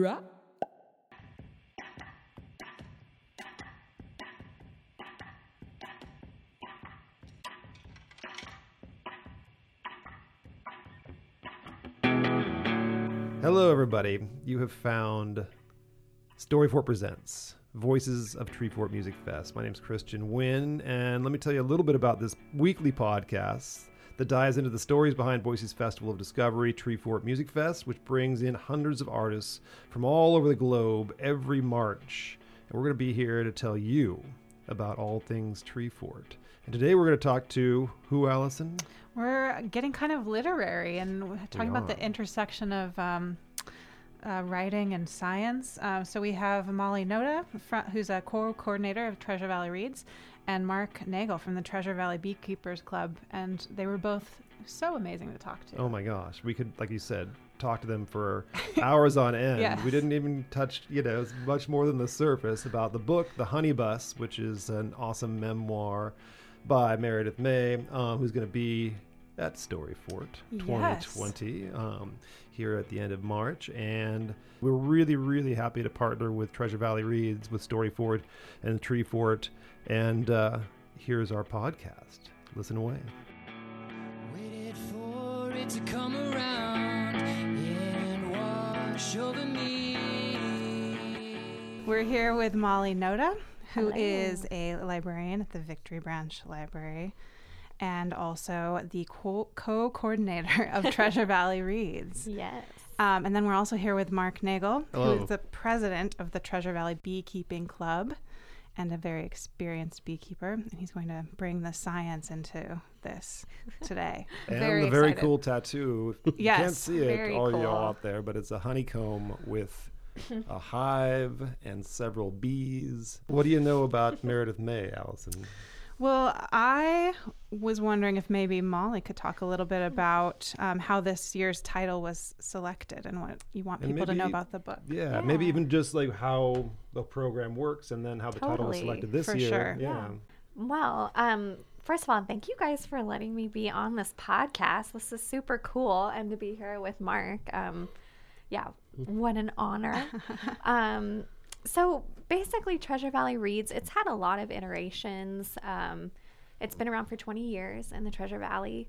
drop. Hello, everybody. You have found Storyfort Presents Voices of Treefort Music Fest. My name is Christian Winn, and let me tell you a little bit about this weekly podcast that dives into the stories behind Boise's Festival of Discovery, Treefort Music Fest, which brings in hundreds of artists from all over the globe every March. And we're going to be here to tell you about all things Treefort. And today we're going to talk to who, Allison? We're getting kind of literary and talking about the intersection of um, uh, writing and science. Um, so we have Molly Nota, fr- who's a co-coordinator of Treasure Valley Reads, and Mark Nagel from the Treasure Valley Beekeepers Club, and they were both so amazing to talk to. Oh my gosh, we could, like you said, talk to them for hours on end. Yes. We didn't even touch, you know, much more than the surface about the book, The Honey Bus, which is an awesome memoir by Meredith May, um, who's going to be at Story Fort 2020 um, here at the end of March. And we're really, really happy to partner with Treasure Valley Reads, with Storyfort and Treefort. And uh, here's our podcast. Listen away. Waited for it to come around and wash over me. We're here with Molly Nota, who Hello. is a librarian at the Victory Branch Library and also the co- co-coordinator of Treasure Valley Reads. Yes. Um, and then we're also here with Mark Nagel, who Hello. is the president of the Treasure Valley Beekeeping Club and a very experienced beekeeper. And he's going to bring the science into this today. And very the very excited. cool tattoo. You Yes, can't see it, very all y'all out there, but it's a honeycomb with a hive and several bees. What do you know about Meredith May, Allison? Well, I was wondering if maybe Molly could talk a little bit about um, how this year's title was selected and what you want And people to know about the book. Yeah, maybe even just like how the program works and then how the title was selected this for year. sure. Yeah. Yeah. Well, um, first of all, thank you guys for letting me be on this podcast. This is super cool, and to be here with Mark. Um, yeah, what an honor. um, so basically, Treasure Valley Reads. It's had a lot of iterations. Um, it's been around for 20 years in the Treasure Valley.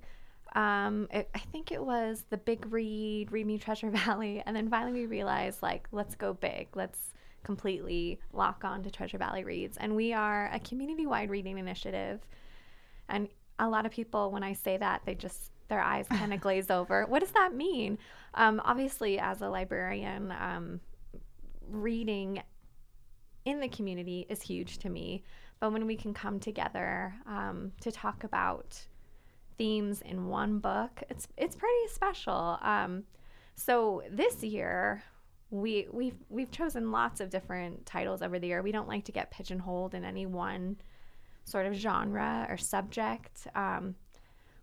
Um, it, I think it was the big read, Read Me Treasure Valley, and then finally we realized like, let's go big. Let's completely lock on to Treasure Valley Reads, and we are a community-wide reading initiative. And a lot of people, when I say that, they just their eyes kind of glaze over. What does that mean? Um, obviously, as a librarian, um, reading in the community is huge to me. But when we can come together um, to talk about themes in one book, it's it's pretty special. Um, so this year, we we've we've chosen lots of different titles over the year. We don't like to get pigeonholed in any one sort of genre or subject. Um,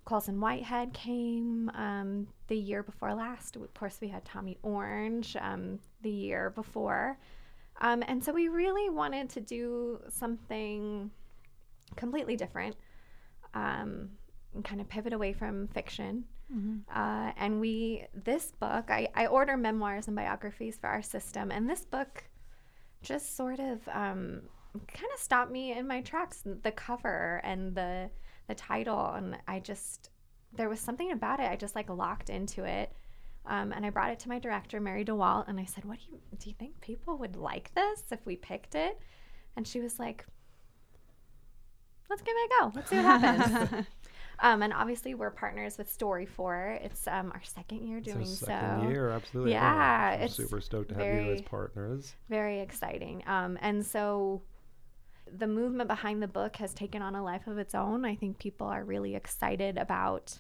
Colson Whitehead came um, the year before last. Of course, we had Tommy Orange um, the year before. Um, and so we really wanted to do something completely different um, and kind of pivot away from fiction. Uh, and we, this book, I, I order memoirs and biographies for our system. And this book just sort of um, kind of stopped me in my tracks. The cover and the the title, and I just there was something about it. I just like locked into it, um, and I brought it to my director, Mary DeWalt, and I said, "What do you do? You think people would like this if we picked it?" And she was like, "Let's give it a go. Let's see what happens." um, and obviously, we're partners with Storyfort. It's um, our second year doing it's our second so year, absolutely. Yeah, We're it's super stoked to have you as partners. very exciting. Um, and so the movement behind the book has taken on a life of its own. I think people are really excited about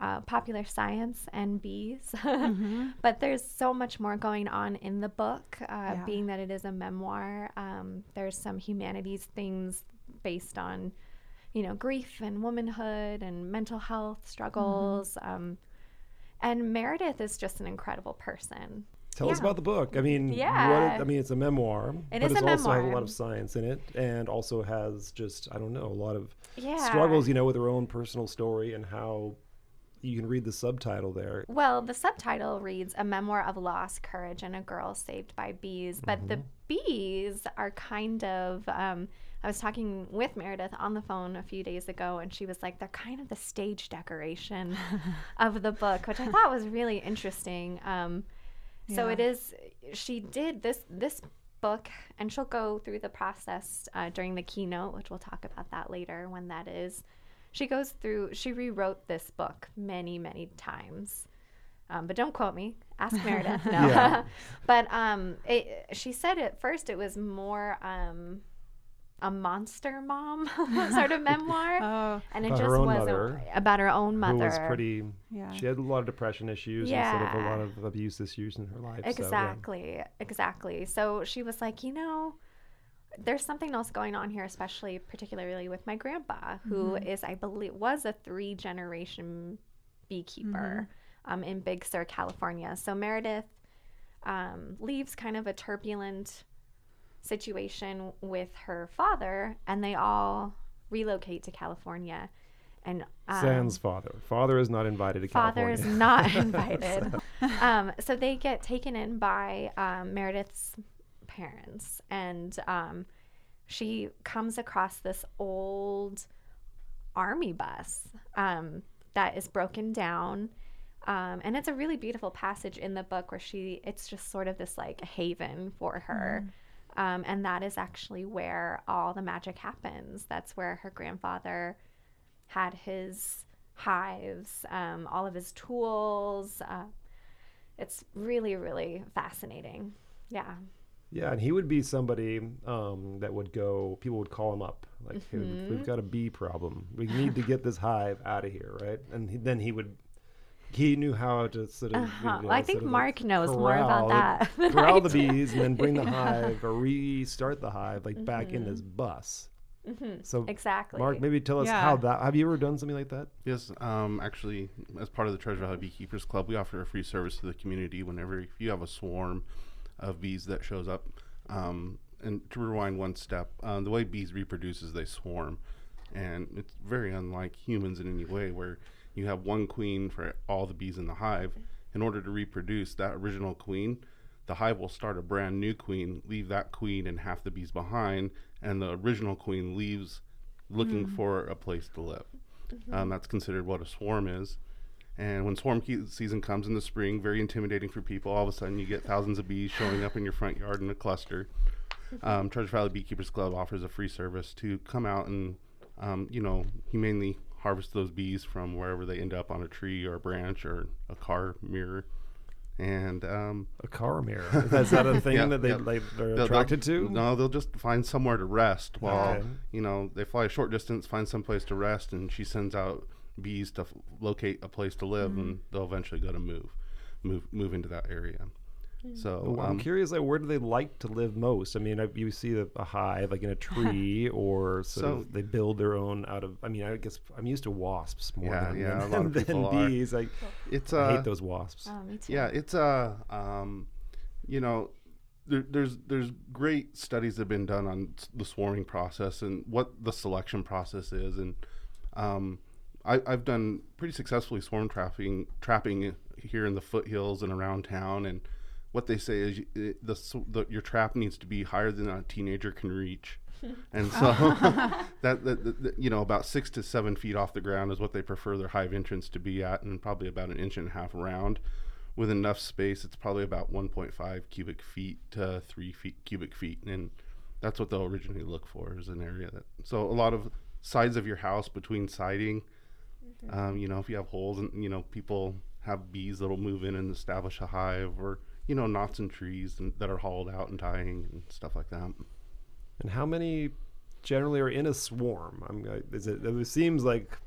uh, popular science and bees. but there's so much more going on in the book, uh, Yeah. being that it is a memoir. Um, there's some humanities things based on, you know, grief and womanhood and mental health struggles. Um, and Meredith is just an incredible person. Tell us about the book. I mean, Yeah. what it, I mean, it's a memoir, It but it a also has a lot of science in it, and also has just I don't know a lot of Yeah. struggles, you know, with her own personal story and how you can read the subtitle there. Well, the subtitle reads A Memoir of Loss, Courage, and a Girl Saved by Bees. But the bees are kind of. Um, I was talking with Meredith on the phone a few days ago, and she was like, they're kind of the stage decoration of the book, which I thought was really interesting. Um, So it is. She did this this book, and she'll go through the process uh, during the keynote, which we'll talk about that later when that is. She goes through. She rewrote this book many many times. Um, but don't quote me. Ask Meredith. No. Yeah. but um, it, she said at first it was more um, a monster mom sort of memoir, Oh, and it About just wasn't mother, about her own mother. Who was pretty. yeah. She had a lot of depression issues instead of a lot of abuse issues in her life. so, yeah. Exactly, exactly. So she was like, you know, there's something else going on here, especially particularly with my grandpa, who is, I believe, was a three generation beekeeper um, in Big Sur, California. So Meredith um, leaves kind of a turbulent situation with her father, and they all relocate to California. And um, Sans father. Father is not invited to father California. Father is not invited. um, so they get taken in by um, Meredith's parents, and um, she comes across this old army bus um, that is broken down. Um, and it's a really beautiful passage in the book where she, it's just sort of this like haven for her. Um, and that is actually where all the magic happens. That's where her grandfather had his hives, um, all of his tools. Uh, it's really, really fascinating. Yeah. Yeah, and he would be somebody um, that would go. People would call him up, like, Mm-hmm. "We've got a bee problem. We need to get this hive out of here, right?" And he, then he would. He knew how to sort of. Uh-huh. you know, Well, I think sort of, Mark knows more about that than corral the bees and then bring the Yeah. Mm-hmm. hive or restart the hive like back in this bus. So Exactly. Mark, maybe tell us Yeah. how that. Have you ever done something like that? Yes, um, actually, as part of the Treasure Valley Beekeepers Club, we offer a free service to the community whenever if you have a swarm of bees that shows up. Um, and to rewind one step, um, the way bees reproduce is they swarm, and it's very unlike humans in any way, where you have one queen for all the bees in the hive. In order to reproduce that original queen, the hive will start a brand new queen, leave that queen and half the bees behind, and the original queen leaves looking for a place to live. Um, that's considered what a swarm is. And when swarm season comes in the spring, very intimidating for people. All of a sudden, you get thousands of bees showing up in your front yard in a cluster. Um, Treasure Valley Beekeepers Club offers a free service to come out and, um, you know, humanely harvest those bees from wherever they end up on a tree or a branch or a car mirror. And um, A car mirror. Is that a thing Yeah, that they yeah. like they're They'll- they'll- attracted to? No, they'll just find somewhere to rest while Okay. you know they fly a short distance, find some place to rest, and she sends out bees to f- locate a place to live, Mm-hmm. and they'll eventually go to move, move, move into that area. So Well, I'm um, curious, like, where do they like to live most? I mean, I, you see a, a hive like in a tree, or So- of they build their own out of. I mean, I guess I'm used to wasps more Yeah, than, yeah, a than, lot of than bees. Like, it's I uh, hate those wasps. Oh, me too. Yeah, it's uh, um, you know, there, there's there's great studies that have been done on the swarming process and what the selection process is, and um, I, I've done pretty successfully swarm trapping trapping here in the foothills and around town, and what they say is you, it, the, the your trap needs to be higher than a teenager can reach. And so that, that, that- that, you know about six to seven feet off the ground is what they prefer their hive entrance to be at, and probably about an inch and a half around with enough space, it's probably about 1.5 cubic feet to three feet cubic feet, and that's what they'll originally look for is an area that. So a lot of sides of your house between siding, um, you know, if you have holes and you know people have bees that'll move in and establish a hive, or you know knots in trees and, that are hollowed out and dying and stuff like that. And how many generally are in a swarm? I'm. Is it? It seems like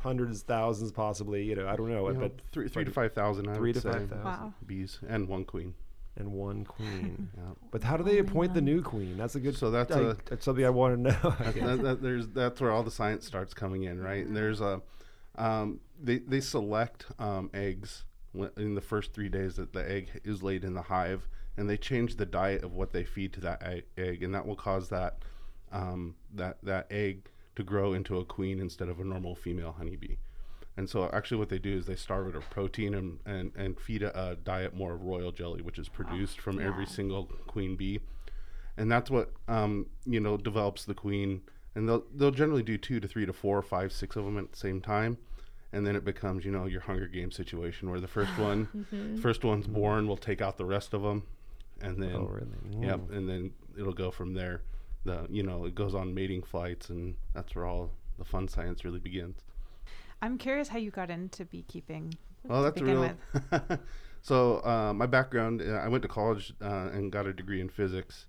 hundreds, thousands, possibly. You know, I don't know. You know, but three, three to five thousand. I three would to say, 5,000. Wow. bees and one queen. and one queen. Yeah. But how do they appoint the new queen? That's a good. So that's I- a- that's something I want to know. I that, that, there's that's where all the science starts coming in, right? And there's a um, they they select um, eggs in the first three days that the egg is laid in the hive, and they change the diet of what they feed to that egg, and that will cause that um, that that egg to grow into a queen instead of a normal female honeybee. And so actually what they do is they starve it of protein and, and, and feed it a diet more of royal jelly, which is produced from every single queen bee. And that's what, um, you know, develops the queen. And they'll, they'll generally do two to three to four, five, six of them at the same time. And then it becomes, you know, your Hunger Games situation where the first one, Mm-hmm. first one's born, will take out the rest of them. And then, Oh, really? yep, and then it'll go from there. The, you know, it goes on mating flights and that's where all the fun science really begins. I'm curious how you got into beekeeping. Well, that's a real. so uh, my background, uh, I went to college uh, and got a degree in physics.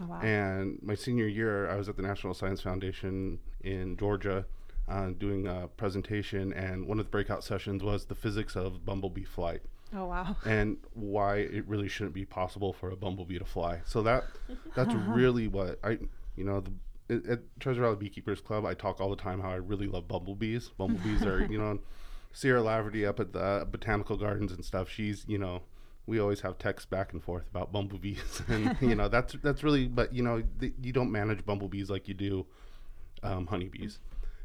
Oh, wow. And my senior year, I was at the National Science Foundation in Georgia, uh, doing a presentation, and one of the breakout sessions was the physics of bumblebee flight oh, wow. and why it really shouldn't be possible for a bumblebee to fly. So that that's really what I, you know, the, at- at Treasure Island Beekeepers Club, I talk all the time how I really love bumblebees. Bumblebees are, you know, Sierra Laverty up at the botanical gardens and stuff. She's, you know, we always have texts back and forth about bumblebees, and you know that's that's really, but you know, you don't manage bumblebees like you do um, honeybees.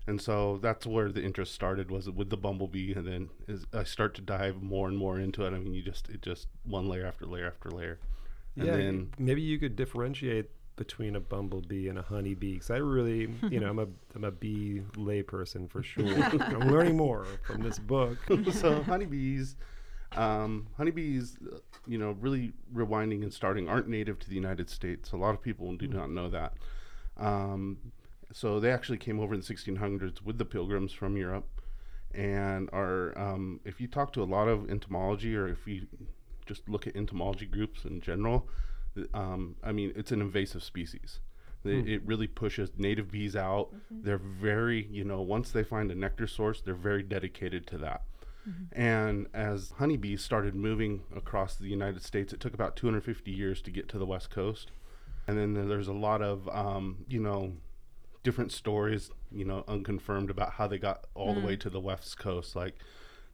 And so that's where the interest started was with the bumblebee, and then as I start to dive more and more into it. I mean, you just it just one layer after layer after layer. And yeah, then maybe you could differentiate between a bumblebee and a honeybee because I really, you know, I'm a I'm a bee layperson for sure. I'm learning more from this book. so honeybees, um, honeybees, you know, really rewinding and starting aren't native to the United States. A lot of people do not know that. Um, so they actually came over in the 1600s with the Pilgrims from Europe, and are. Um, if you talk to a lot of entomology, or if you just look at entomology groups in general, um, I mean, it's an invasive species. They, It really pushes native bees out. They're very, you know, once they find a nectar source, they're very dedicated to that. And as honeybees started moving across the United States, it took about 250 years to get to the West Coast. And then there's a lot of, um, you know, different stories, you know, unconfirmed about how they got all the way to the West Coast. Like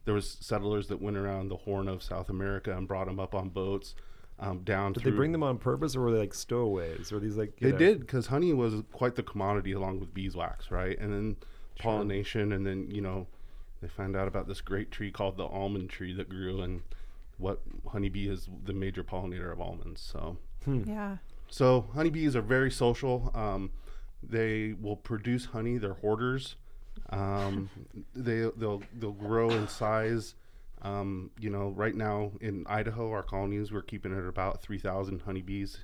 there was settlers that went around the Horn of South America and brought them up on boats um, down. To Did through, they bring them on purpose, or were they like stowaways? Or these like They know- did because honey was quite the commodity along with beeswax, right? And then pollination, and then you know they found out about this great tree called the almond tree that grew, and what honeybee is the major pollinator of almonds. So, Yeah. so honeybees are very social. Um, they will produce honey. They're hoarders. Um, they they'll they'll grow in size. Um, you know, right now in Idaho, our colonies we're keeping it at about three thousand honeybees,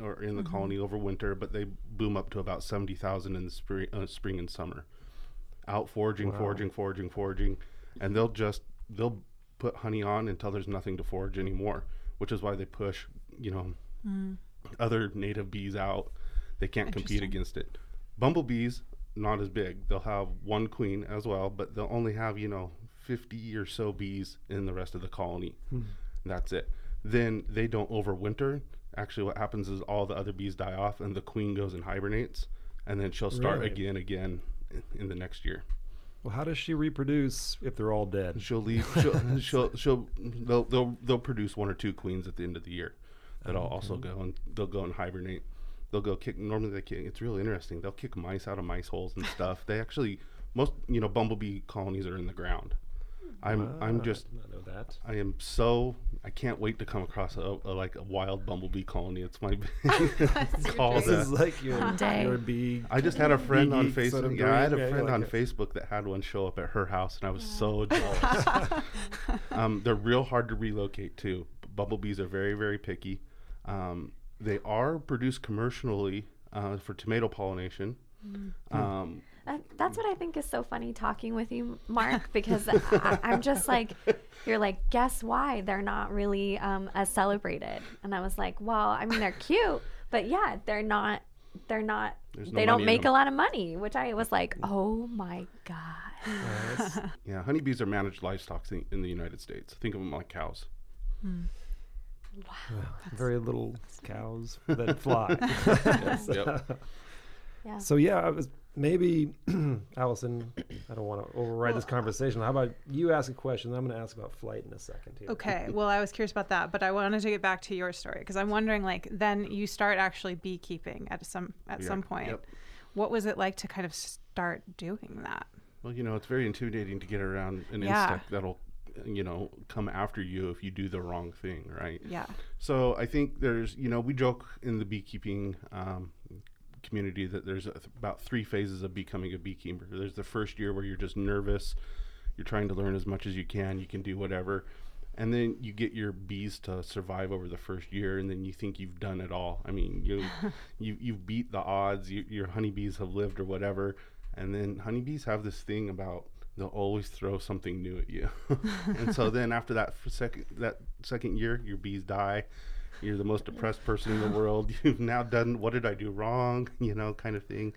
or in the colony over winter. But they boom up to about seventy thousand in the spring, uh, spring and summer. Out foraging, Wow. foraging, foraging, foraging, and they'll just they'll put honey on until there's nothing to forage anymore. Which is why they push, you know, hmm. other native bees out. They can't compete against it. Bumblebees, not as big. They'll have one queen as well, but they'll only have, you know, 50 or so bees in the rest of the colony. Hmm. That's it. Then they don't overwinter. Actually, what happens is all the other bees die off and the queen goes and hibernates, and then she'll start Really? again, again in- the next year. Well, how does she reproduce if they're all dead? She'll leave. She'll, she'll, she'll, they'll, they'll, they'll produce one or two queens at the end of the year. That'll also go and they'll go and hibernate. They'll go kick. Normally they kick. It's really interesting. They'll kick mice out of mice holes and stuff. they actually most you know bumblebee colonies are in the ground. I'm I'm Ah, just I know that. I am so I can't wait to come across a, a like a wild bumblebee colony. It's my call. This is that. like your, Someday. your bee. I just had a friend on geek sort of Facebook. Yeah, I had a friend like on it. Facebook that had one show up at her house, and I was so jealous. um, they're real hard to relocate too. Bumblebees are very, very picky. Um, they are produced commercially uh, for tomato pollination. Um, That, that's what I think is so funny talking with you, Mark, because I, I'm just like, you're like, guess why they're not really um, as celebrated? And I was like, well, I mean, they're cute, but yeah, they're not. They're not. There's no they money don't make a lot of money, which I was like, oh my god. yeah, honeybees are managed livestock in, in the United States. Think of them like cows. Wow. Very little cows that fly. Yep. Yeah. So yeah, I was maybe Allison. I don't want to override this conversation. How about you ask a question? I'm going to ask about flight in a second here. Okay. Well, I was curious about that, but I wanted to get back to your story because I'm wondering, like, then you start actually beekeeping at some at Yeah, some point. yep. What was it like to kind of start doing that? Well, you know, it's very intimidating to get around an Yeah. insect that'll, you know, come after you if you do the wrong thing, right? Yeah. So I think there's, you know, we joke in the beekeeping um, community that there's about three phases of becoming a beekeeper. There's the first year where you're just nervous, you're trying to learn as much as you can, you can do whatever, and then you get your bees to survive over the first year, and then you think you've done it all. I mean, you you you've beat the odds. You, your honeybees have lived or whatever, and then honeybees have this thing about they'll always throw something new at you, and so then after that second that second year, your bees die. You're the most depressed person in the world. You've now done what did I do wrong? You know, kind of thing.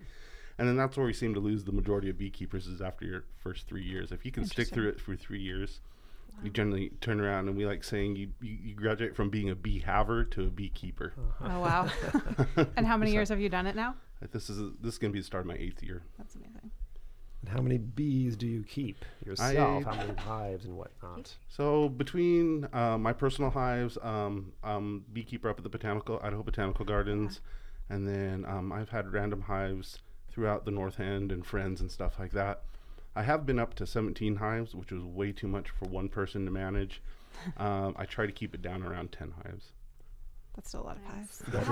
And then that's where we seem to lose the majority of beekeepers is after your first three years. If you can stick through it for three years, you generally turn around and we like saying you, you, you graduate from being a bee haver to a beekeeper. Uh-huh. Oh wow. and how many years have you done it now? This is this is gonna be the start of my eighth year. That's amazing. And how many bees do you keep yourself? how many hives and whatnot? So between uh, my personal hives, um, um, beekeeper up at the botanical Idaho Botanical Gardens, and then um, I've had random hives throughout the North End and friends and stuff like that. I have been up to 17 hives, which was way too much for one person to manage. um, I try to keep it down around 10 hives. That's still a lot of hives. That is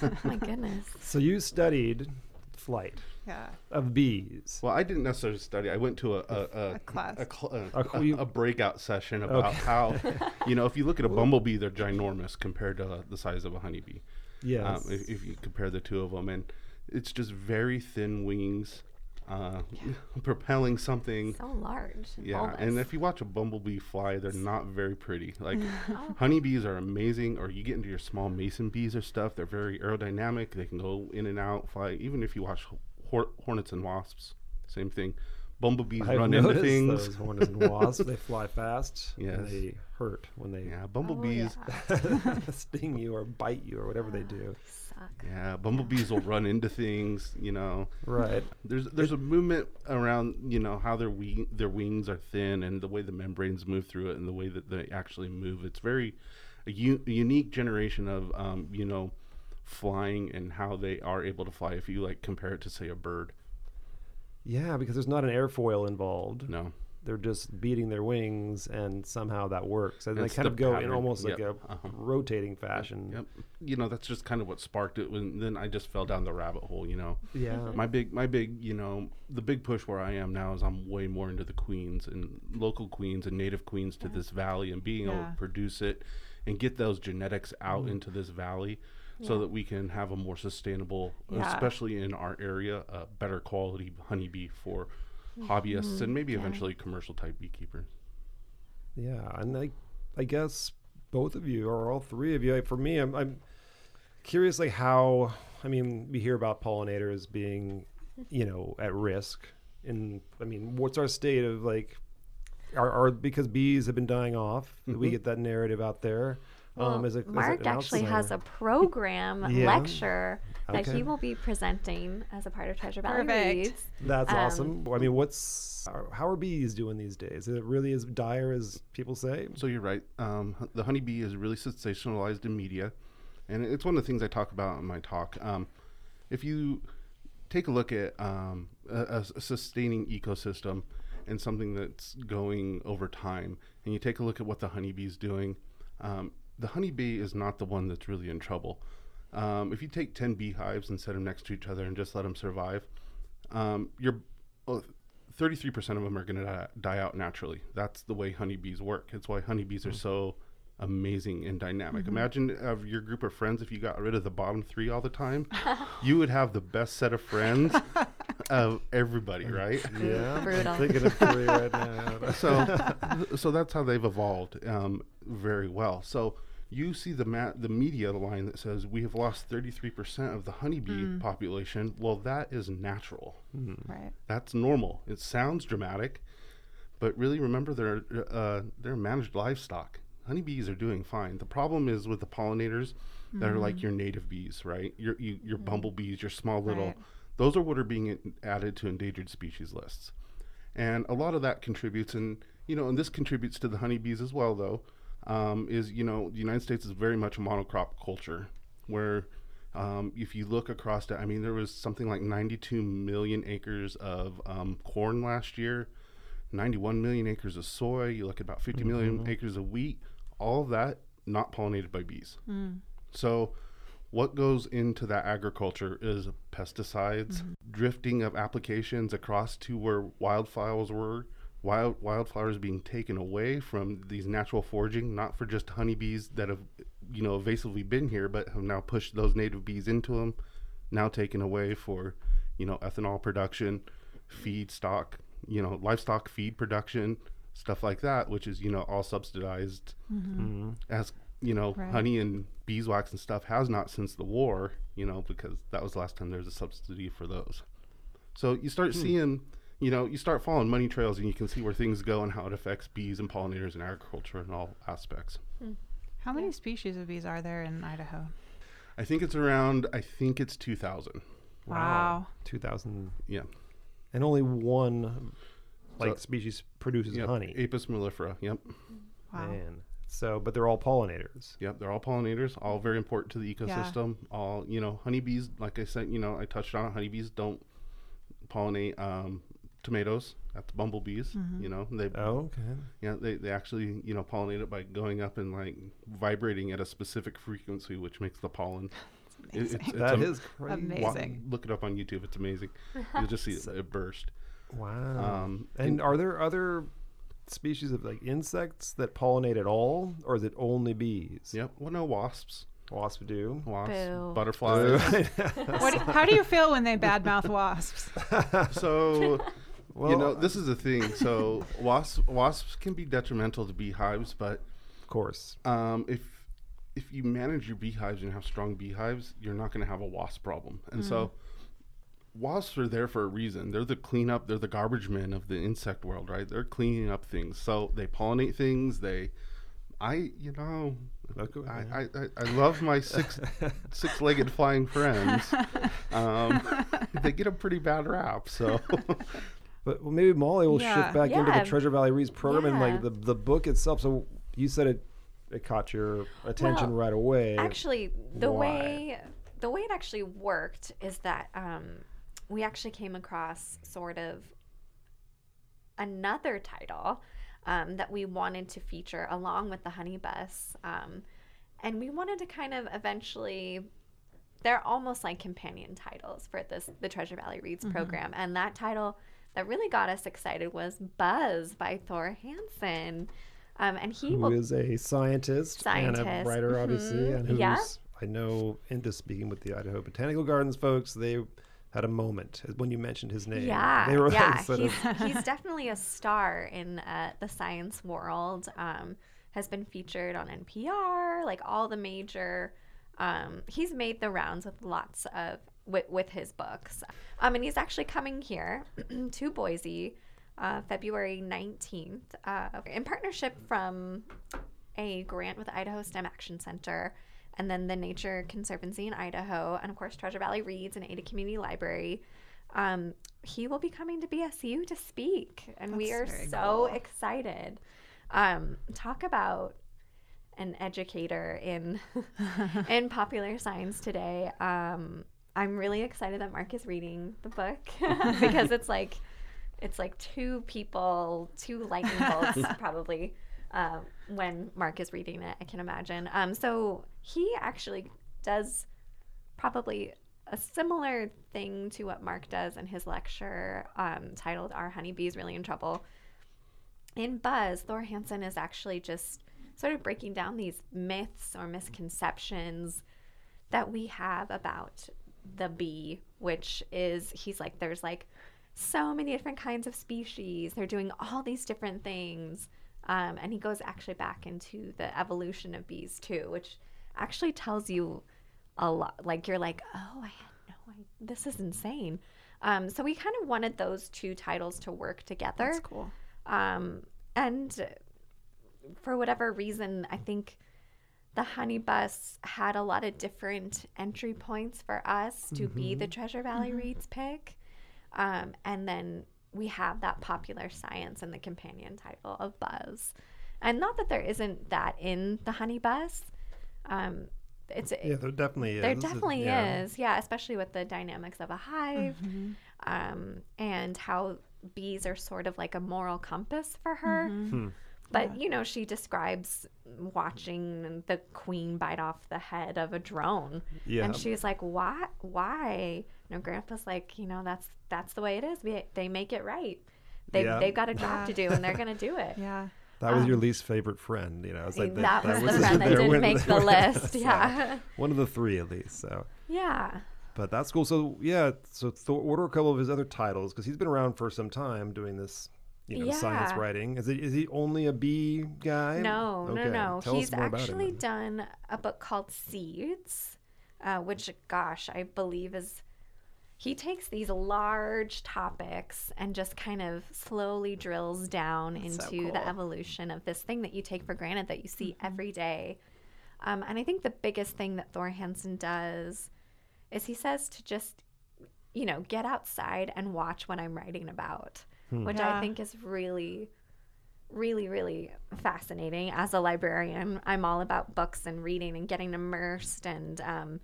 what I- My goodness. so you studied flight Yeah. of bees. Well, I didn't necessarily study. I went to a a, a, A class. a, cl- A a, a, breakout session about how, you know, if you look at a bumblebee, they're ginormous compared to uh, the size of a honeybee. Yeah, um, if, if you compare the two of them, and it's just very thin wings, uh, propelling something. So large. and Yeah, and if you watch a bumblebee fly, they're not very pretty. Like Oh. honeybees are amazing, or you get into your small mason bees or stuff. They're very aerodynamic. They can go in and out, fly. Even if you watch hor- hornets and wasps, same thing. Bumblebees I've run into things. those hornets and wasps. They fly fast. Yes. And they hurt when they Yeah, Oh, bumblebees. yeah. sting you or bite you or whatever they do. Suck. Yeah, bumblebees will run into things. You know, Right. there's there's a movement around you know how their wing their wings are thin and the way the membranes move through it and the way that they actually move. It's very a, u- a unique generation of um, you know flying and how they are able to fly. If you like compare it to say a bird, Yeah, because there's not an airfoil involved. no, They're just beating their wings, and somehow that works. And It's they kind the of go in pattern. almost like a Uh-huh. rotating fashion. yep. You know that's just kind of what sparked it. When then I just fell down the rabbit hole. You know. Yeah. my big my big you know the big push where i am now is i'm way more into the queens and local queens and native queens to this valley and being able to produce it and get those genetics out Mm-hmm. into this valley so that we can have a more sustainable Yeah. especially in our area a better quality honeybee for hobbyists hmm, and maybe eventually commercial type beekeepers Yeah, and I, I guess both of you or all three of you. like, For me, I'm, I'm curious, like how. I mean, we hear about pollinators being, you know, at risk. And I mean, what's our state of like, are, are because bees have been dying off? do We mm-hmm. get that narrative out there. Well, as a, as Mark an actually has a program Yeah. lecture that he will be presenting as a part of Treasure Valley Perfect. Reads. That's um, awesome. I mean, what's how are bees doing these days? Is it really as dire as people say? So you're right. Um, h- the honeybee is really sensationalized in media, and it's one of the things I talk about in my talk. Um, if you take a look at um, a, a s- a sustaining ecosystem and something that's going over time, and you take a look at what the honeybee is doing, um, the honeybee is not the one that's really in trouble. Um, if you take 10 beehives and set them next to each other and just let them survive, um, you're well, 33% of them are going to die, die out naturally. That's the way honeybees work. It's why honeybees are so amazing and dynamic. Imagine of your group of friends if you got rid of the bottom 3 all the time, you would have the best set of friends of everybody, right? Yeah, Brutal. I'm thinking of three right now. so so that's how they've evolved um, very well. So you see the ma- the media line that says we have lost 33% of the honeybee hmm. population. Well, that is natural. Hmm. Right. That's normal. It sounds dramatic, but really remember they're uh, they're managed livestock. Honeybees are doing fine. The problem is with the pollinators that are like hmm. your native bees, right? Your you, your bumblebees, your small little. Right. Those are what are being in- added to endangered species lists, and a lot of that contributes, and you know, and this contributes to the honeybees as well, though. Um, is you know the United States is very much a monocrop culture, where Um, if you look across it, I mean, there was something like 92 million acres of um, corn last year, 91 million acres of soy. You look at about 50 million acres of wheat. All of that not pollinated by bees. So, what goes into that agriculture is pesticides, drifting of applications across to where wildflowers were, wild wildflowers being taken away from these natural foraging, not for just honeybees that have, you know, evasively been here, but have now pushed those native bees into them, now taken away for, you know, ethanol production, feed stock, you know, livestock feed production, stuff like that, which is, you know, all subsidized mm-hmm. as you know, Right. honey and beeswax and stuff has not since the war, you know, because that was the last time there was a subsidy for those. So you start hmm. seeing, you know, you start following money trails and you can see where things go and how it affects bees and pollinators and agriculture and all aspects. How many species of bees are there in Idaho? I think it's around, I think it's 2000. Wow. 2000 Yeah. and only one like So- species produces Yep. honey. Apis mellifera. Yep. Wow. Man. So, but they're all pollinators. Yep. They're all pollinators, all very important to the ecosystem. All, you know, honeybees, like I said, you know, I touched on honeybees don't pollinate um, tomatoes. That's bumblebees. You know, they Oh, okay. Yeah, they, they actually, you know, pollinate it by going up and like vibrating at a specific frequency, which makes the pollen. It- it's, it's That am- is crazy. Amazing. wa- look it up on YouTube. It's amazing. You'll just see it, it burst. Wow. Um, and are there other species of like insects that pollinate at all, or is it only bees? Yep. Well, no wasps. Wasps do. Wasps, Boo. butterflies. What, how do you feel when they badmouth wasps? so, Well, you know, this is the thing. So, wasps wasps can be detrimental to beehives, but of course. um, if if you manage your beehives and have strong beehives, you're not going to have a wasp problem. And so, wasps are there for a reason. They're the cleanup. They're the garbage men of the insect world, right? They're cleaning up things. So they pollinate things. They, I, you know, Okay, I, I, I, I love my six six legged flying friends. Um, they get a pretty bad rap. So. But well, maybe Molly will Yeah. shift back into the Treasure Valley Reads program and like the the book itself. So you said it it caught your attention Well, right away. Actually, the Why? way the way it actually worked is that um, we actually came across sort of another title um, that we wanted to feature along with the Honey Bus, um, and we wanted to kind of eventually. They're almost like companion titles for this the Treasure Valley Reads program, and that title that really got us excited was Buzz by Thor Hanson. Um, and he who will is a scientist, and a Scientist, writer, obviously, mhm, and who's yeah. I know into speaking with the Idaho Botanical Gardens folks, they had a moment when you mentioned his name. Yeah, they were yeah. like, he's, of, he's definitely a star in uh, the science world. Um, has been featured on NPR, like all the major. Um, he's made the rounds with lots of with, with his books. Um, and he's actually coming here to Boise, uh, February nineteenth, uh, in partnership from a grant with the Idaho STEM Action Center, and then the Nature Conservancy in Idaho, and of course Treasure Valley Reads and Ada Community Library. Um, he will be coming to BSU to speak, and we are so cool. excited. Um, talk about an educator in in popular science today. Um, I'm really excited that Mark is reading the book because it's like it's like two people, two lightning bolts probably uh, when Mark is reading it. I can imagine. Um, so he actually does probably a similar thing to what Mark does in his lecture um, titled "Are Honeybees Really in Trouble?" In Buzz, Thor Hanson is actually just sort of breaking down these myths or misconceptions that we have about the bee, which is he's like, there's like so many different kinds of species. They're doing all these different things. Um, and he goes actually back into the evolution of bees too, which actually tells you a lot. Like you're like, oh, I had no idea. This is insane. Um, so we kind of wanted those two titles to work together. That's cool. Um, and for whatever reason, I think the Honey Bus had a lot of different entry points for us to be the Treasure Valley Reads pick. Um, and then we have that popular science and the companion title of Buzz. And not that there isn't that in the Honey Bus. Um, it's Yeah, there definitely is. there definitely yeah. is yeah especially with the dynamics of a hive Mm-hmm. um, and how bees are sort of like a moral compass for her Hmm. But you know she describes watching the queen bite off the head of a drone Yeah. and she's like why why and her grandpa's like you know that's that's the way it is We- they make it right they, Yeah. they've got a job to do and they're gonna do it Yeah. That was your least favorite friend, you know. It's like Um, that, was the friend that didn't when- make the list so, yeah one of the three at least. So, yeah but that's cool. So yeah, so Thor, what are a couple of his other titles? Because he's been around for some time doing this, you know, science writing. Is it is he only a bee guy? No, Okay, no, no. Tell He's about him actually done a book called Seeds, uh, which, gosh, I believe is. He takes these large topics and just kind of slowly drills down That's so into the evolution of this thing that you take for granted that you see Mm-hmm. every day. Um, and I think the biggest thing that Thor Hanson does is he says to just, you know, get outside and watch what I'm writing about, which I think is really really really fascinating. As a librarian i'm all about books and reading and getting immersed and um,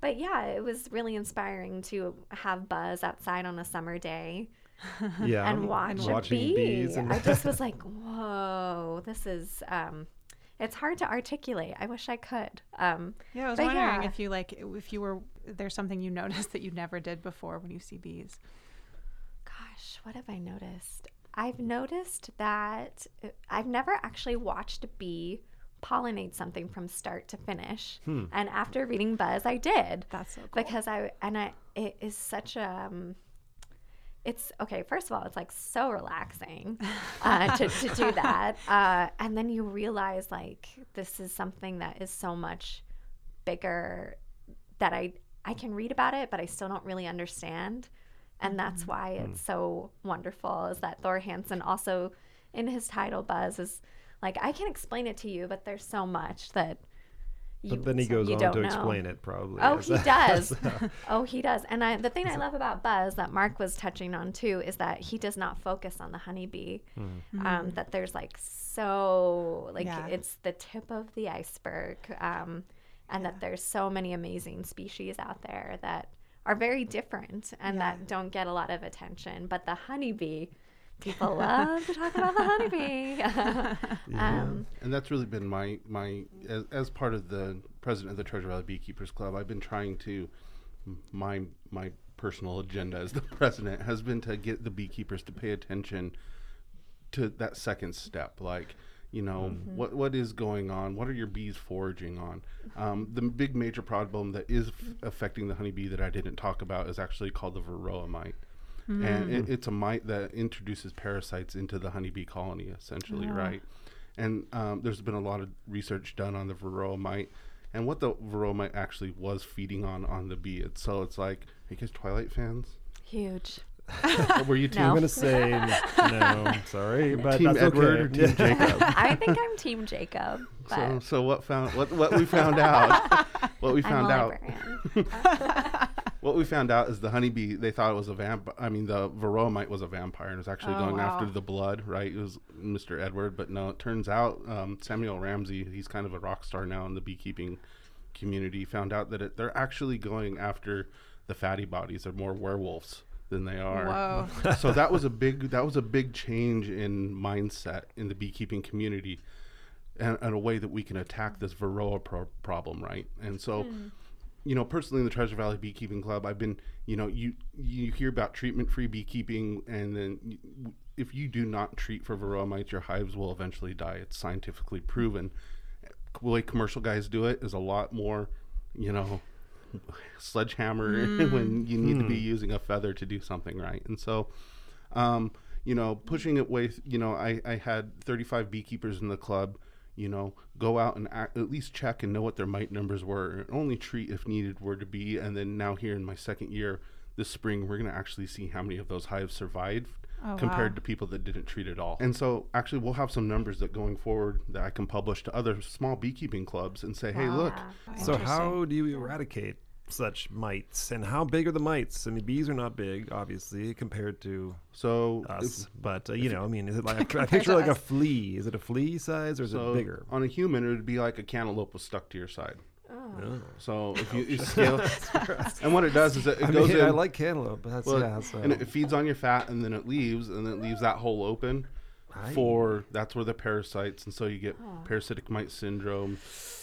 but yeah it was really inspiring to have buzz outside on a summer day yeah, and watch a watching bee. bees and i just was like whoa this is um, it's hard to articulate. I wish i could. Um, Yeah, I was wondering yeah. if you like if you were there's something you noticed that you never did before when you see bees. Gosh, what have I noticed? I've noticed that uh, I've never actually watched a bee pollinate something from start to finish. And after reading Buzz, I did. That's so cool. Because I and I it is such a um, it's okay. First of all, it's like so relaxing uh, to, to do that, uh, and then you realize like this is something that is so much bigger that I I can read about it, but I still don't really understand, and that's why it's so wonderful. Is that Thor Hanson also in his title Buzz is like I can explain it to you, but there's so much that. You, But then he goes on don't to know. explain it probably. Oh, he does. Oh, he does. And I, the thing I love about Buzz that Mark was touching on too is that he does not focus on the honeybee. Um, that there's like so like Yeah. it's the tip of the iceberg, um, and that there's so many amazing species out there that are very different and Yeah. that don't get a lot of attention. But the honeybee, people love to talk about the honeybee. um, and that's really been my my as, as part of the president of the Treasure Valley Beekeepers Club. I've been trying to my my personal agenda as the president has been to get the beekeepers to pay attention to that second step, like you know what what is going on? What are your bees foraging on? Um, the big major problem that is f- affecting the honeybee that i didn't talk about is actually called the varroa mite. And it, it's a mite that introduces parasites into the honeybee colony essentially right? And um, there's been a lot of research done on the varroa mite and what the varroa mite actually was feeding on on the bee it's, so it's like are you guys twilight fans? Huge. were you team I'm No. gonna say no. Sorry, but team that's edward okay. or team jacob I think I'm Team Jacob. But So, so what found what what we found out what we I'm found out what we found out is the honeybee they thought it was a vamp I mean the varroa mite was a vampire and was actually Oh, going after the blood right it was Mr. Edward but no it turns out um, Samuel Ramsey he's kind of a rock star now in the beekeeping community found out that it, they're actually going after the fatty bodies they're more werewolves than they are. Whoa. so that was a big that was a big change in mindset in the beekeeping community and, and a way that we can attack this varroa pro- problem right? And so hmm. you know personally in the treasure valley beekeeping club i've been you know you you hear about treatment free beekeeping and then you, if you do not treat for varroa mites your hives will eventually die. It's scientifically proven. The way commercial guys do it is a lot more you know sledgehammer when you need to be using a feather to do something right? And so um, you know pushing it with you know I, I had 35 beekeepers in the club you know go out and act, at least check and know what their mite numbers were. And only treat if needed were to be. And then now here in my second year this spring we're going to actually see how many of those hives survived Oh, compared wow. to people that didn't treat at all. And so actually we'll have some numbers that going forward that I can publish to other small beekeeping clubs and say, "Hey, look, So how do you eradicate such mites, and how big are the mites? I mean, bees are not big, obviously, compared to so if- us. but uh, you know, I mean, is it like I picture like a flea? Is it a flea size or is so it bigger? on a human it would be like a cantaloupe was stuck to your side. Oh. So if you, oh, you scale, and what it does is it, it I goes mean, in. I like cantaloupe, but that's well, yeah. So. and it feeds on your fat, and then it leaves, and then it leaves that hole open. Aye. For that's where the parasites, and so you get Oh. parasitic mite syndrome.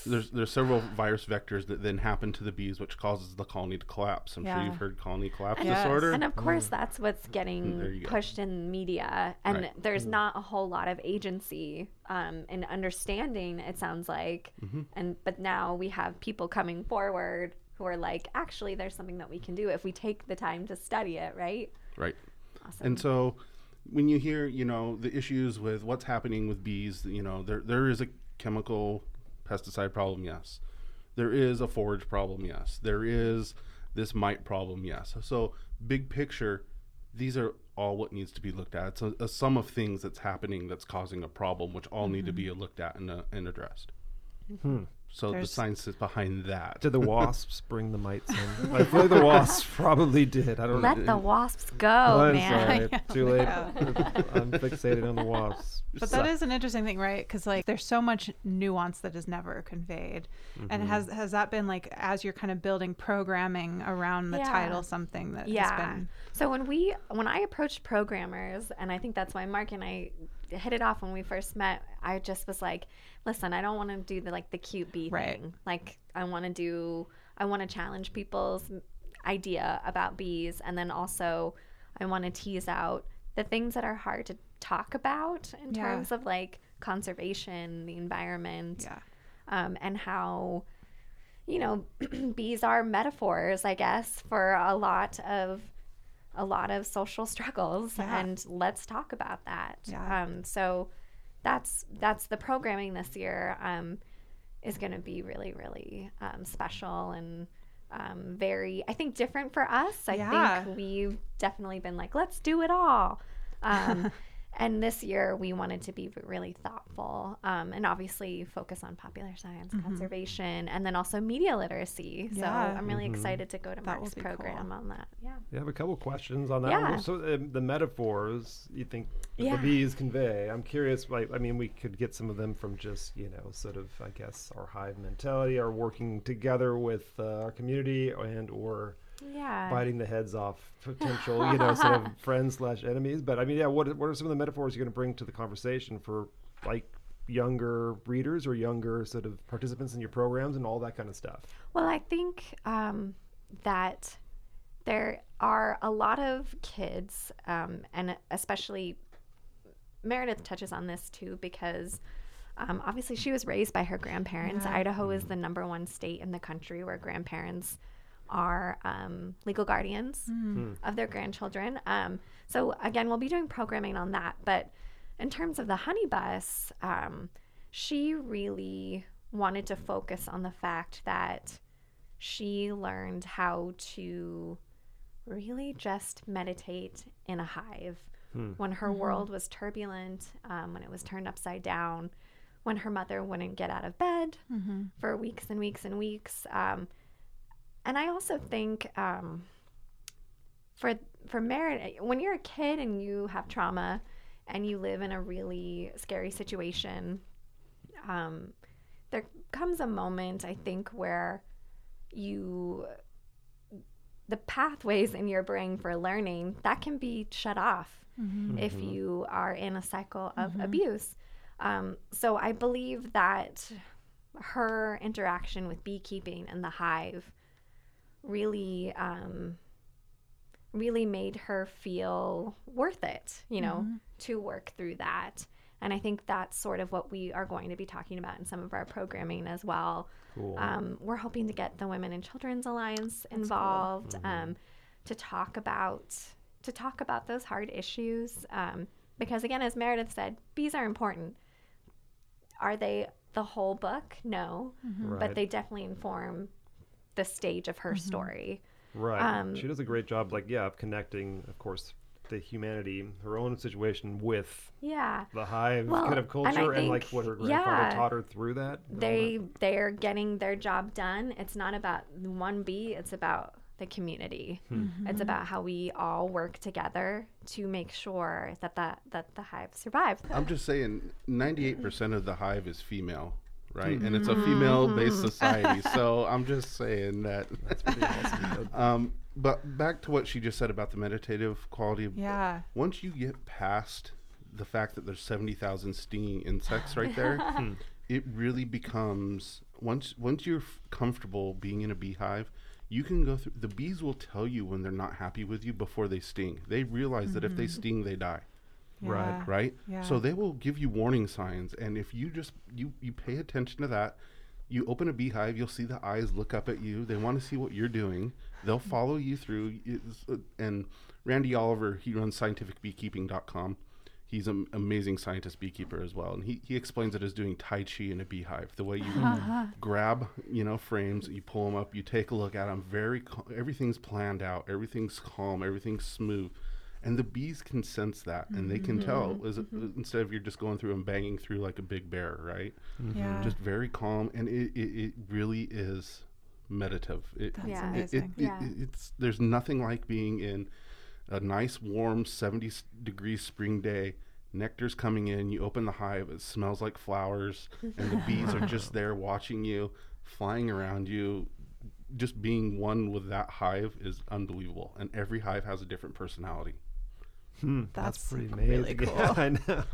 There's there's several virus vectors that then happen to the bees, which causes the colony to collapse. I'm sure you've heard colony collapse Yes. disorder. And of course, that's what's getting pushed in media. And Right. there's not a whole lot of agency um, and understanding, it sounds like. Mm-hmm. And But now we have people coming forward who are like, actually, there's something that we can do if we take the time to study it, right? right. Awesome. And so when you hear, you know, the issues with what's happening with bees, you know, there there is a chemical pesticide problem, yes. There is a forage problem, yes. There is this mite problem, yes. So big picture, these are all what needs to be looked at. It's a, a sum of things that's happening that's causing a problem, which all need to be looked at and, uh, and addressed. So the science is behind that. Did the wasps bring the mites in? I feel like the wasps probably did. I don't know. Let the wasps go, Oh, I'm man. sorry. Too late. I'm fixated on the wasps. But that is an interesting thing, right? Because like there's so much nuance that is never conveyed, and Mm-hmm. has has that been like as you're kind of building programming around the Yeah. title something that yeah has been so when we when i approached programmers and i think that's why mark and i hit it off when we first met i just was like listen i don't want to do the like the cute bee Right. thing like i want to do i want to challenge people's idea about bees and then also i want to tease out the things that are hard to talk about in Yeah. terms of like conservation the environment yeah um, and how you know bees are metaphors i guess for a lot of a lot of social struggles Yeah. and let's talk about that Yeah. um, so that's that's the programming this year um, is going to be really really um, special and um, very i think different for us i Yeah. think we've definitely been like let's do it all um, and this year we wanted to be really thoughtful um, and obviously focus on popular science conservation and then also media literacy so Mm-hmm. I'm really excited to go to That mark's be cool. program on that yeah You have a couple questions on that. Yeah. one. So um, the metaphors you think that Yeah. the bees convey. I'm curious. Like, I mean, we could get some of them from just you know, sort of, I guess, our hive mentality, our working together with uh, our community, and or yeah biting the heads off potential, you know, sort of friends slash enemies. But I mean, yeah, what what are some of the metaphors you're going to bring to the conversation for like younger readers or younger sort of participants in your programs and all that kind of stuff? Well, I think um, that there are a lot of kids, um, and especially Meredith touches on this too, because um, obviously she was raised by her grandparents. Yeah. Idaho is the number one state in the country where grandparents are um, legal guardians of their grandchildren. Um, so again, we'll be doing programming on that. But in terms of the honey bus, um, she really wanted to focus on the fact that she learned how to really just meditate in a hive when her world was turbulent, um, when it was turned upside down, when her mother wouldn't get out of bed for weeks and weeks and weeks. And I also think um, for for Merit, when you're a kid and you have trauma and you live in a really scary situation, um, there comes a moment I think where you the pathways in your brain for learning that can be shut off if you are in a cycle of abuse. Um, so I believe that her interaction with beekeeping and the hive really um, really made her feel worth it, you know, to work through that. And I think that's sort of what we are going to be talking about in some of our programming as well. Cool. Um, we're hoping to get the Women and Children's Alliance involved um, to talk about to talk about those hard issues. Um, because again, as Meredith said, bees are important. Are they the whole book? No, Right. but they definitely inform the stage of her mm-hmm. story. Right. Um, she does a great job, like, yeah, of connecting, of course, the humanity, her own situation with Yeah. the hive Well, kind of and I culture and, like what her grandfather yeah. taught her through that. and all they they're getting their job done it's not about one bee it's about the community hmm. mm-hmm. it's about how we all work together to make sure that the, that the hive survives I'm just saying, 98% of the hive is female, right? And it's a female-based Mm. society. so I'm just saying that. That's pretty awesome. Um, but back to what she just said about the meditative quality. Of, Yeah. Once you get past the fact that there's 70,000 stinging insects right there, it really becomes once once you're f- comfortable being in a beehive, you can go through the bees will tell you when they're not happy with you before they sting. They realize that if they sting, they die Right, Yeah. right Yeah. so they will give you warning signs and if you just you you pay attention to that you open a beehive you'll see the eyes look up at you they want to see what you're doing they'll follow you through uh, and randy oliver he runs scientificbeekeeping.com he's an amazing scientist beekeeper as well and he, he explains it as doing tai chi in a beehive the way you grab you know frames you pull them up you take a look at them very cal- everything's planned out everything's calm everything's smooth and the bees can sense that and they can tell mm-hmm. is it, mm-hmm. instead of you're just going through and banging through like a big bear right mm-hmm. Yeah. just very calm and it, it, it really is meditative it, That's Yeah. it- it- amazing. it- Yeah. it's there's nothing like being in a nice warm 70 degree spring day nectar's coming in you open the hive it smells like flowers and the bees are just there watching you flying around you just being one with that hive is unbelievable and every hive has a different personality Hmm, that's, That's pretty amazing. really Yeah. I know. I'm It's-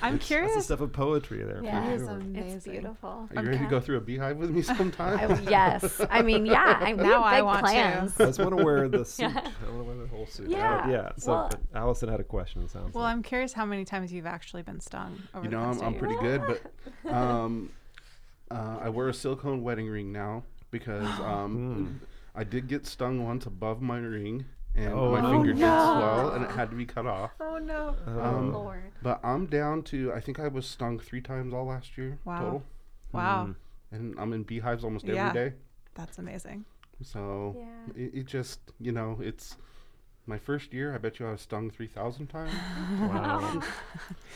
That's the curious. stuff of poetry there. Yeah. for It is sure. amazing. It's beautiful. are you ready to go through a beehive with me sometime I, yes. I mean, yeah. I, Now I big want to. I just want to wear the suit. Yeah. I want to wear the whole suit. Yeah. Uh, yeah. So Well- Allison had a question. it Sounds Well, like. I'm curious how many times you've actually been stung over you the know I'm, I'm pretty good but um, uh, i wear a silicone wedding ring now because um, i did get stung once above my ring and Oh, my no. finger did no. swell and it had to be cut off Oh no. um, Lord. but i'm down to i think i was stung three times all last year Wow. total Wow. Mm. and i'm in beehives almost every Yeah. day That's amazing. so Yeah. it, it just you know it's my first year i bet you i was stung 3000 times Wow.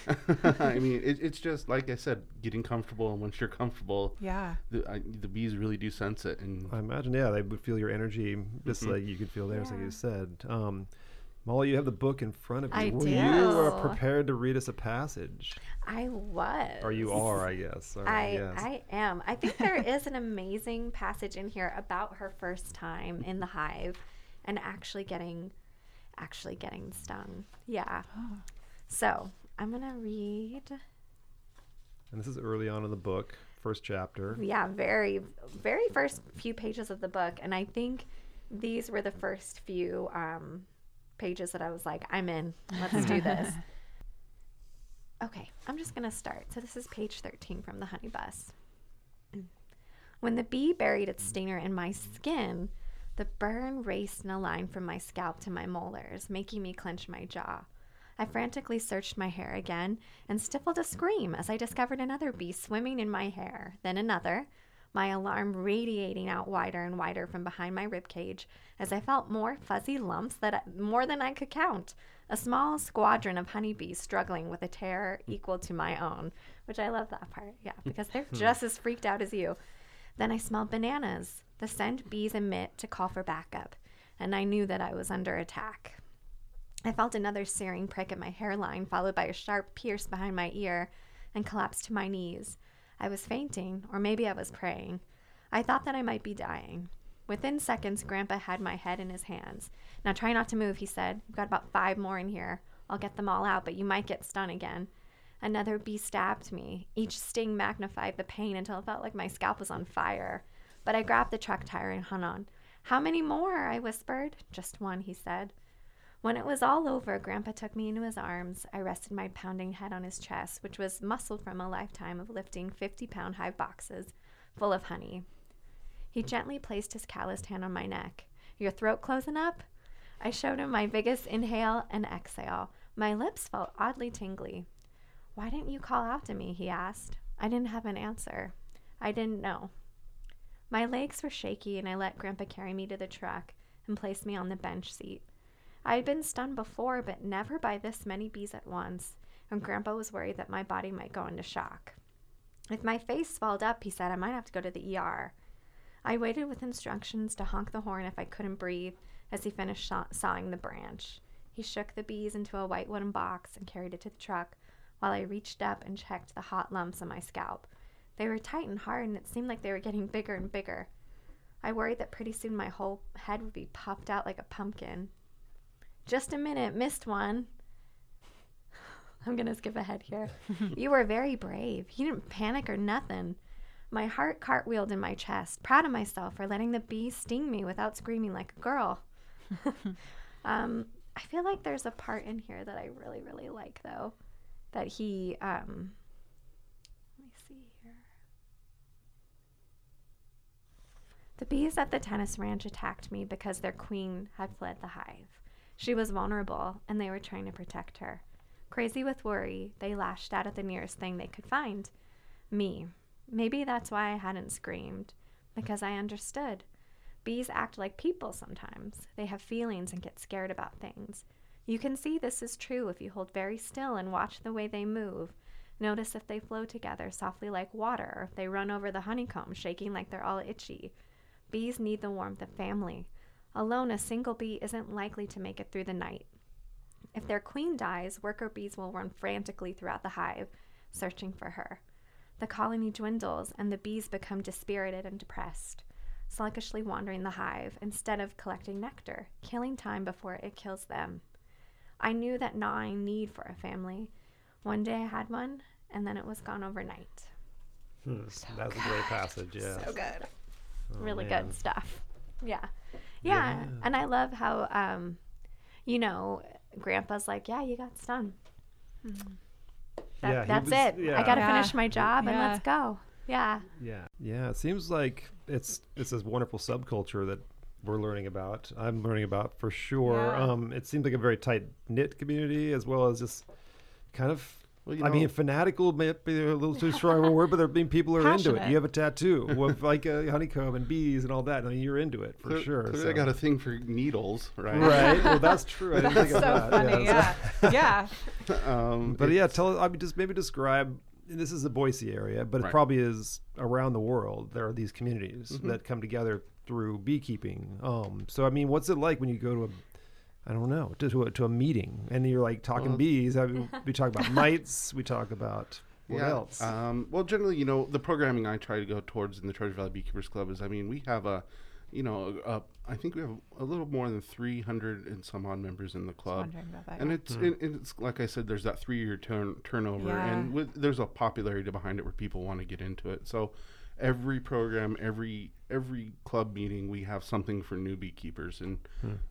i mean it, it's just like i said getting comfortable and once you're comfortable Yeah. the, I, the bees really do sense it and I imagine, yeah, they would feel your energy just Mhm. like you could feel theirs, like you said. Um, Molly, you have the book in front of you. I Were You are prepared to read us a passage. I was. Or you are, I guess. Or, I yes. I am. I think there is an amazing passage in here about her first time in the hive and actually getting actually getting stung. Yeah. Oh. So, I'm going to read and this is early on in the book, first chapter. yeah, very very first few pages of the book and I think these were the first few um pages that I was like, I'm in. Let's do this. Okay, I'm just going to start. So this is page 13 from the honey bus. When the bee buried its stinger in my skin, the burn raced in a line from my scalp to my molars, making me clench my jaw. I frantically searched my hair again and stifled a scream as I discovered another bee swimming in my hair, then another, my alarm radiating out wider and wider from behind my rib cage as I felt more fuzzy lumps that I, more than I could count. A small squadron of honeybees struggling with a terror equal to my own, which I love that part. Yeah, because they're hmm. just as freaked out as you. Then I smelled bananas, the scent bees emit to call for backup, and I knew that I was under attack. I felt another searing prick at my hairline, followed by a sharp pierce behind my ear, and collapsed to my knees. I was fainting, or maybe I was praying. I thought that I might be dying. Within seconds, Grandpa had my head in his hands. Now try not to move, he said. We've got about five more in here. I'll get them all out, but you might get stung again. Another bee stabbed me. Each sting magnified the pain until it felt like my scalp was on fire. But I grabbed the truck tire and hung on. How many more? I whispered. Just one, he said. When it was all over, Grandpa took me into his arms. I rested my pounding head on his chest, which was muscled from a lifetime of lifting 50 pound hive boxes full of honey. He gently placed his calloused hand on my neck. Your throat closing up? I showed him my biggest inhale and exhale. My lips felt oddly tingly. Why didn't you call out to me? he asked. I didn't have an answer. I didn't know. My legs were shaky, and I let Grandpa carry me to the truck and place me on the bench seat. I had been stung before, but never by this many bees at once, and Grandpa was worried that my body might go into shock. If my face swelled up, he said, I might have to go to the ER. I waited with instructions to honk the horn if I couldn't breathe as he finished saw- sawing the branch. He shook the bees into a white wooden box and carried it to the truck while I reached up and checked the hot lumps on my scalp. They were tight and hard, and it seemed like they were getting bigger and bigger. I worried that pretty soon my whole head would be popped out like a pumpkin. Just a minute, missed one. I'm gonna skip ahead here. you were very brave. You didn't panic or nothing. My heart cartwheeled in my chest, proud of myself for letting the bee sting me without screaming like a girl. um, I feel like there's a part in here that I really, really like, though, that he. Um, let me see here. The bees at the tennis ranch attacked me because their queen had fled the hive. She was vulnerable, and they were trying to protect her. Crazy with worry, they lashed out at the nearest thing they could find me. Maybe that's why I hadn't screamed, because I understood. Bees act like people sometimes. They have feelings and get scared about things. You can see this is true if you hold very still and watch the way they move. Notice if they flow together softly like water, or if they run over the honeycomb, shaking like they're all itchy. Bees need the warmth of family. Alone, a single bee isn't likely to make it through the night. If their queen dies, worker bees will run frantically throughout the hive, searching for her. The colony dwindles, and the bees become dispirited and depressed, sluggishly wandering the hive instead of collecting nectar, killing time before it kills them. I knew that gnawing need for a family. One day I had one, and then it was gone overnight. Hmm, That's a great passage. Yeah. So good. Oh, really man. good stuff. Yeah. yeah. Yeah. And I love how um you know, grandpa's like, Yeah, you got stung. That, Yeah, that's was- it. I gotta Yeah. finish my job and let's go. Yeah. Yeah, yeah. It seems like it's it's this wonderful subculture that we're learning about. I'm learning about for sure. Yeah. Um, it seems like a very tight knit community, as well as just kind of. Well, you I mean, fanatical may be a little too strong of a word, but there being people who are into it. You have a tattoo with like a honeycomb and bees and all that. I mean, you're into it for Clear- sure. clearly so. I got a thing for needles, right? right. Well, that's true. I didn't think so of that. funny. Yeah, so- Yeah. yeah. um, But yeah, tell I mean just maybe describe. This is the Boise area, but it probably is around the world. There are these communities Mm-hmm. that come together through beekeeping. Um, so I mean, what's it like when you go to a, I don't know, to, to, a, to a meeting and you're like talking Well- bees? I mean, we talk about mites. We talk about what yeah, else? Um, well, generally, you know, the programming I try to go towards in the Treasure Valley Beekeepers Club is, I mean, we have a, you know, a, a, I think we have a little more than 300 and some odd members in the club. wondering about that, And yeah. it's, it, it's like I said, there's that three-year turn turnover, Yeah. and with, there's a popularity behind it where people want to get into it. So every program, every every club meeting, we have something for new beekeepers, and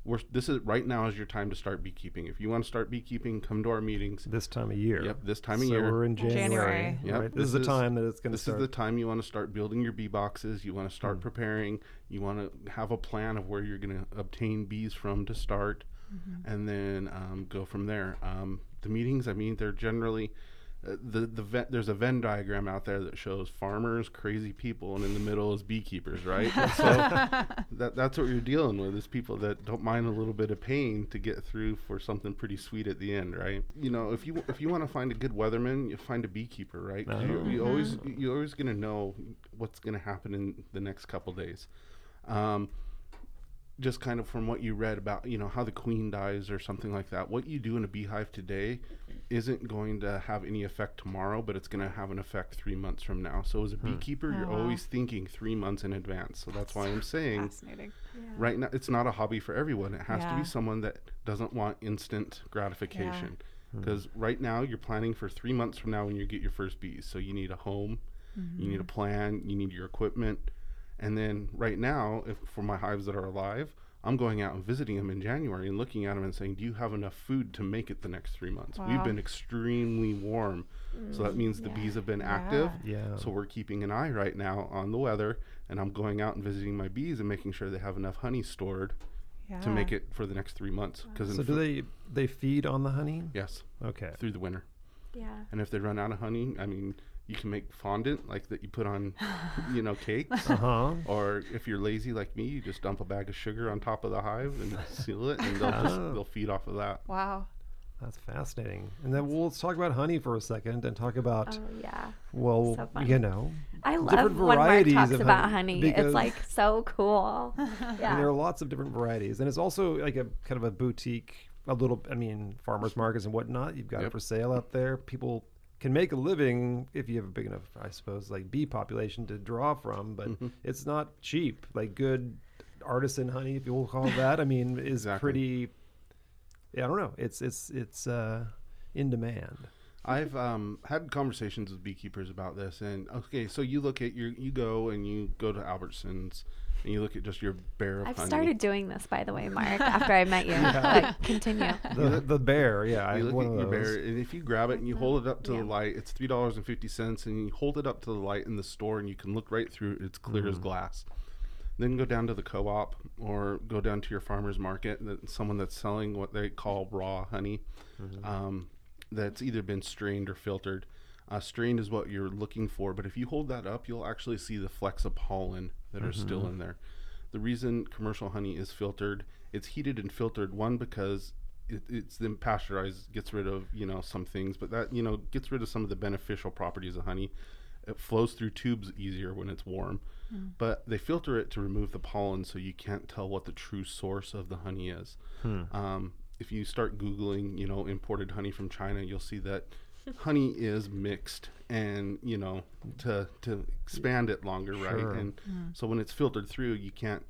we're this is right now is your time to start beekeeping. If you want to start beekeeping, come to our meetings. this time of year. Yep, this time of so year. we're in January. January. Right? This, this is the time that it's going to This start. is the time you want to start building your bee boxes. You want to Hmm. start preparing. You want to have a plan of where you're going to obtain bees from to start, Mm-hmm. and then um, go from there. Um, the meetings, I mean, they're generally the the Venn, there's a Venn diagram out there that shows farmers, crazy people, and in the middle is beekeepers, right? So that that's what you're dealing with is people that don't mind a little bit of pain to get through for something pretty sweet at the end, right? You know, if you if you want to find a good weatherman, you find a beekeeper, right? 'Cause You, you always you're always gonna know what's gonna happen in the next couple days. Um, just kind of from what you read about, you know, how the queen dies or something like that. What you do in a beehive today isn't going to have any effect tomorrow, but it's going to have an effect three months from now. So as a hmm. beekeeper, you're Oh, wow. always thinking three months in advance. So that's why I'm saying Fascinating. right now it's not a hobby for everyone. It has to be someone that doesn't want instant gratification. Hmm. Because right now you're planning for three months from now when you get your first bees. So you need a home, you need a mm-hmm. plan, you need your equipment, and then right now, if for my hives that are alive, I'm going out and visiting them in January and looking at them and saying, "Do you have enough food to make it the next three months?" We've been extremely warm, so that mm, means the bees have been active. Yeah. So we're keeping an eye right now on the weather, and I'm going out and visiting my bees and making sure they have enough honey stored Yeah. to make it for the next three months. Because so do they they feed on the honey? Yes, Okay. through the winter. Yeah. And if they run out of honey, I mean, you can make fondant like that you put on, you know, cakes. Uh huh. Or if you're lazy like me, you just dump a bag of sugar on top of the hive and seal it, and they'll just, Oh. they'll feed off of that. Wow. That's fascinating. And then we'll let's talk about honey for a second and talk about Oh yeah. well, so you know, I love different when Mark talks of about honey, honey. It's like so cool. and there are lots of different varieties, and it's also like a kind of a boutique, a little. I mean, farmers markets and whatnot. You've got it for sale out there. People can make a living if you have a big enough, I suppose, like bee population to draw from, but Mm-hmm. it's not cheap. Like good artisan honey, if you will call that, I mean, is Exactly. pretty. Yeah, I don't know. It's it's it's uh, in demand. I've um, had conversations with beekeepers about this, and okay, so you look at your, you go and you go to Albertsons, and you look at just your bear of I've honey. started doing this, by the way, Mark. After I met you, but continue. The, the bear, yeah, I you have look one at of your those. bear, and if you grab it and you hold it up to Yeah. the light, it's three dollars and fifty cents, and you hold it up to the light in the store, and you can look right through it. It's clear as glass. Then go down to the co-op or go down to your farmer's market. That someone that's selling what they call raw honey, um, that's either been strained or filtered. Uh, strained is what you're looking for, but if you hold that up, you'll actually see the flecks of pollen that are still in there. The reason commercial honey is filtered, it's heated and filtered. One because it, it's then pasteurized, gets rid of you know some things, but that you know gets rid of some of the beneficial properties of honey. It flows through tubes easier when it's warm, but they filter it to remove the pollen, so you can't tell what the true source of the honey is. Um, if you start googling, you know, imported honey from China, you'll see that honey is mixed, and you know, to to expand it longer, Sure. right? And hmm. so when it's filtered through, you can't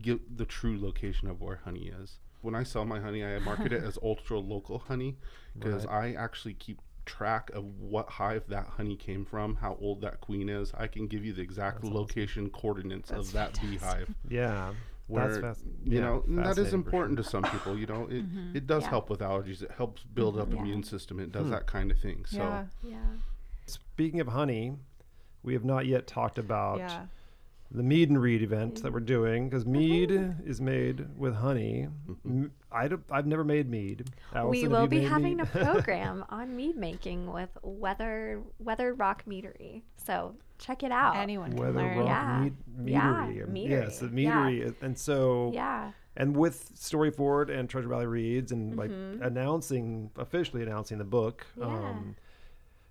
get the true location of where honey is. When I sell my honey, I market it as ultra local honey because I actually keep track of what hive that honey came from, how old that queen is. I can give you the exact location coordinates That's of that beehive. Yeah, Where that's fast. you yeah, know and that is fascinating for important to some people. You know, it mm-hmm. it does Yeah. help with allergies. It helps build up mm-hmm. Yeah. immune system. It Hmm. does that kind of thing. So yeah. Yeah. Speaking of honey, we have not yet talked about Yeah. the mead and read event that mm-hmm. we're doing because mead is made with honey. M- I don't, I've never made mead. we Allison, have will be having mead? a program on mead making with Weather Weather Rock Meadery. So check it out. Anyone can Weather learn. Rock Yeah. mead, Yeah, meadery. meadery. Yes, the Yeah. meadery. And so, yeah. and with Storyfort and Treasure Valley Reads and like Mm-hmm. announcing, officially announcing the book. Yeah. Um,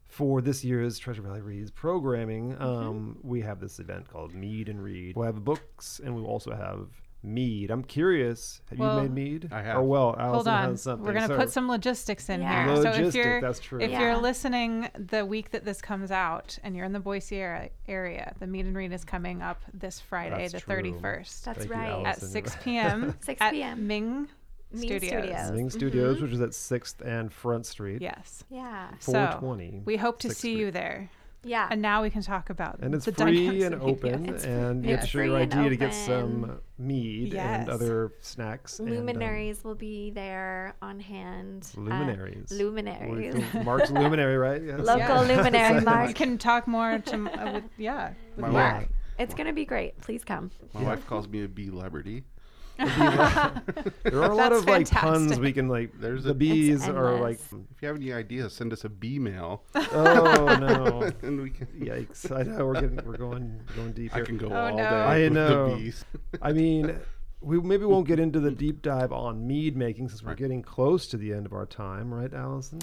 for this year's Treasure Valley Reads programming, Mm-hmm. um, we have this event called Mead and Read. We'll have books and we'll also have mead. I'm curious, have Well, you made mead? I have. Or well, Hold on. has something. We're going to So- put some logistics in Yeah. here. So if you're that's true. if Yeah. you're listening the week that this comes out and you're in the Boise area, area the mead and read is coming up this Friday, That's the true. 31st That's Thank you, right. Allison. at 6 p.m. 6 at p.m.. Ming, Ming Studios. Studios. Ming mm-hmm. Studios, which is at 6th and Front Street. Yes. Yeah. So 420. we hope to see Street. you there. Yeah. And now we can talk about And it's the free and open, It's- and you have to show your ID to get some open. mead and other snacks. and, um, Luminaries will be there on hand. Uh, luminaries. luminaries. Luminaries. Mark's luminary, right? Yes. Local Yeah. luminary, We Mark. can talk more to uh, with yeah. With My Mark. wife, It's going to be great. Please come. my wife calls me a bee celebrity. There are a lot That's of like puns fantastic. we can like. There's the a- bees are like, endless. If you have any ideas, send us a bee mail, oh no, and we can. yikes! I know we're getting we're going going deep I here. can go Oh, all no. day I with know. the bees. I mean, we maybe won't get into the deep dive on mead making since we're Right. getting close to the end of our time, right, Allison?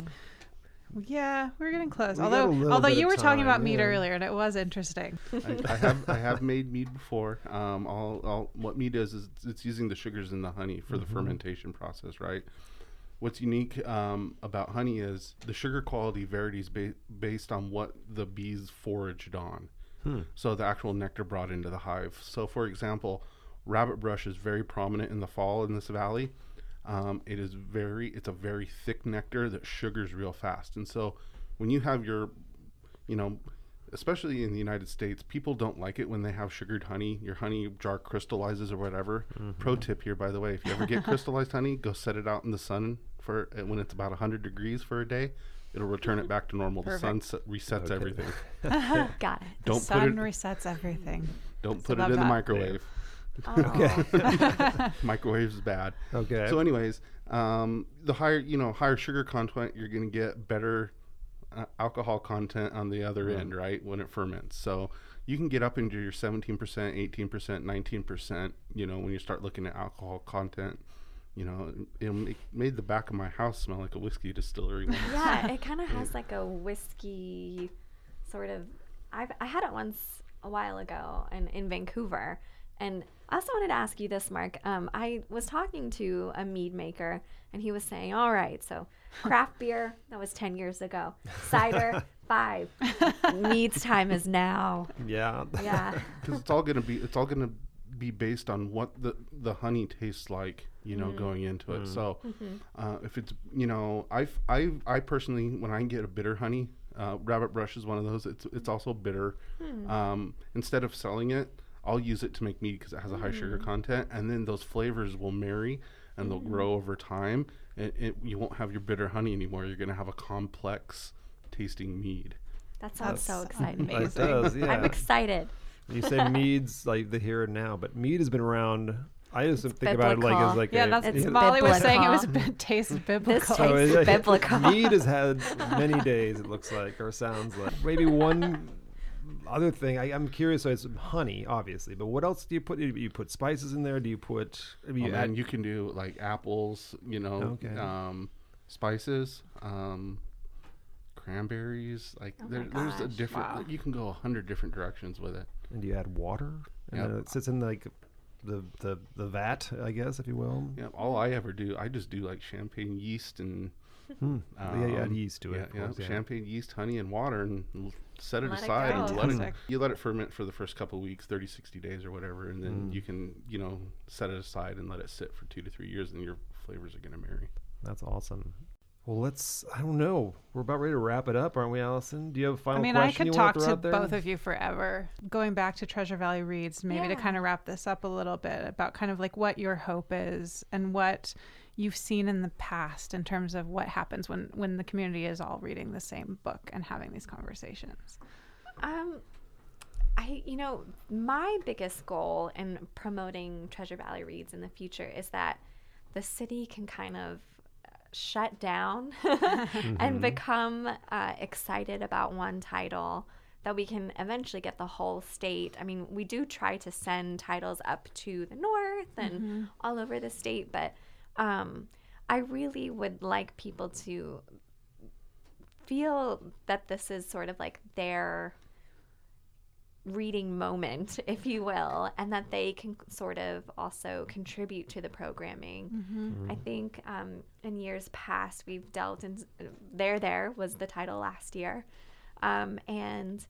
Yeah, we're getting close. We although although you of were talking about time, meat earlier and it was interesting. I, I have I have made mead before. Um, all, all what mead is is it's using the sugars in the honey for the fermentation process, right? What's unique um, about honey is the sugar quality varies ba- based on what the bees foraged on. So the actual nectar brought into the hive. So, for example, rabbit brush is very prominent in the fall in this valley. Um, it is very, it's a very thick nectar that sugars real fast. And so, when you have your, you know, especially in the United States, people don't like it when they have sugared honey. Your honey jar crystallizes or whatever. Pro tip here, by the way, if you ever get crystallized honey, go set it out in the sun for uh, when it's about 100 degrees for a day. It'll return it back to normal. The sun Perfect. se- resets everything. Got it. The Don't put sun it. resets everything. Don't put it love in the microwave. Oh. Microwave is bad. Okay. So, anyways, um, the higher you know higher sugar content, you're going to get better uh, alcohol content on the other end, right? When it ferments, so you can get up into your 17%, 18%, 19%. You know, when you start looking at alcohol content, you know, it, it made the back of my house smell like a whiskey distillery. once. yeah, it kind of has like a whiskey sort of. I've I had it once a while ago and in Vancouver, And I also wanted to ask you this, Mark. Um, I was talking to a mead maker, and he was saying, "All right, so craft beer that was ten years ago, cider five, mead's time is now." Yeah. Yeah, because it's all gonna be it's all gonna be based on what the the honey tastes like you know going into it. So uh, if it's you know i i i personally when i get a bitter honey uh, rabbit brush is one of those it's it's also bitter. Um, instead of selling it i'll use it to make mead because it has a high sugar mm. content and then those flavors will marry and they'll mm. grow over time and it, you won't have your bitter honey anymore you're going to have a complex tasting mead that sounds so That's exciting. It does, yeah. I'm excited. You say mead's like the here and now, but mead has been around. I just think about it like as like Yeah, a, that's It's Molly was saying it was biblical. bi- tastes biblical. So it's Tastes biblical. mead has had many days. It looks like, or sounds like. Maybe one other thing. I, I'm curious. So it's honey, obviously, but what else do you put? Do you put spices in there? Do you put? Do Oh, you man, add, you can do like apples, you know, Okay. um, spices, um, cranberries. Like Oh there, there's a different. wow. You can go a hundred different directions with it. and do you add water? And Yep. then it sits in like the the the vat, I guess, if you will. Yeah, all I ever do, I just do like champagne yeast and Hmm. yeah, you add um, yeast to it. yeah, of yeah, course, yeah. champagne yeast, honey, and water, and l- set it Let aside go. and let it. You let it ferment for the first couple of weeks, 30, 60 days or whatever, and then Mm. you can, you know, set it aside and let it sit for two to three years, and your flavors are gonna marry. That's awesome. Well, let's. I don't know. We're about ready to wrap it up, aren't we, Allison? Do you have a final I mean, I could talk throw to both of you forever. Going back to Treasure Valley Reads, maybe to kind of wrap this up a little bit about kind of like what your hope is and what you've seen in the past in terms of what happens when when the community is all reading the same book and having these conversations. Um, I, you know, my biggest goal in promoting Treasure Valley Reads in the future is that the city can kind of shut down and become uh, excited about one title that we can eventually get the whole state. I mean, we do try to send titles up to the north and all over the state, but um, I really would like people to feel that this is sort of like their reading moment, if you will, and that they can sort of also contribute to the programming. I think um, in years past we've dealt in there. There was the title last year, um, and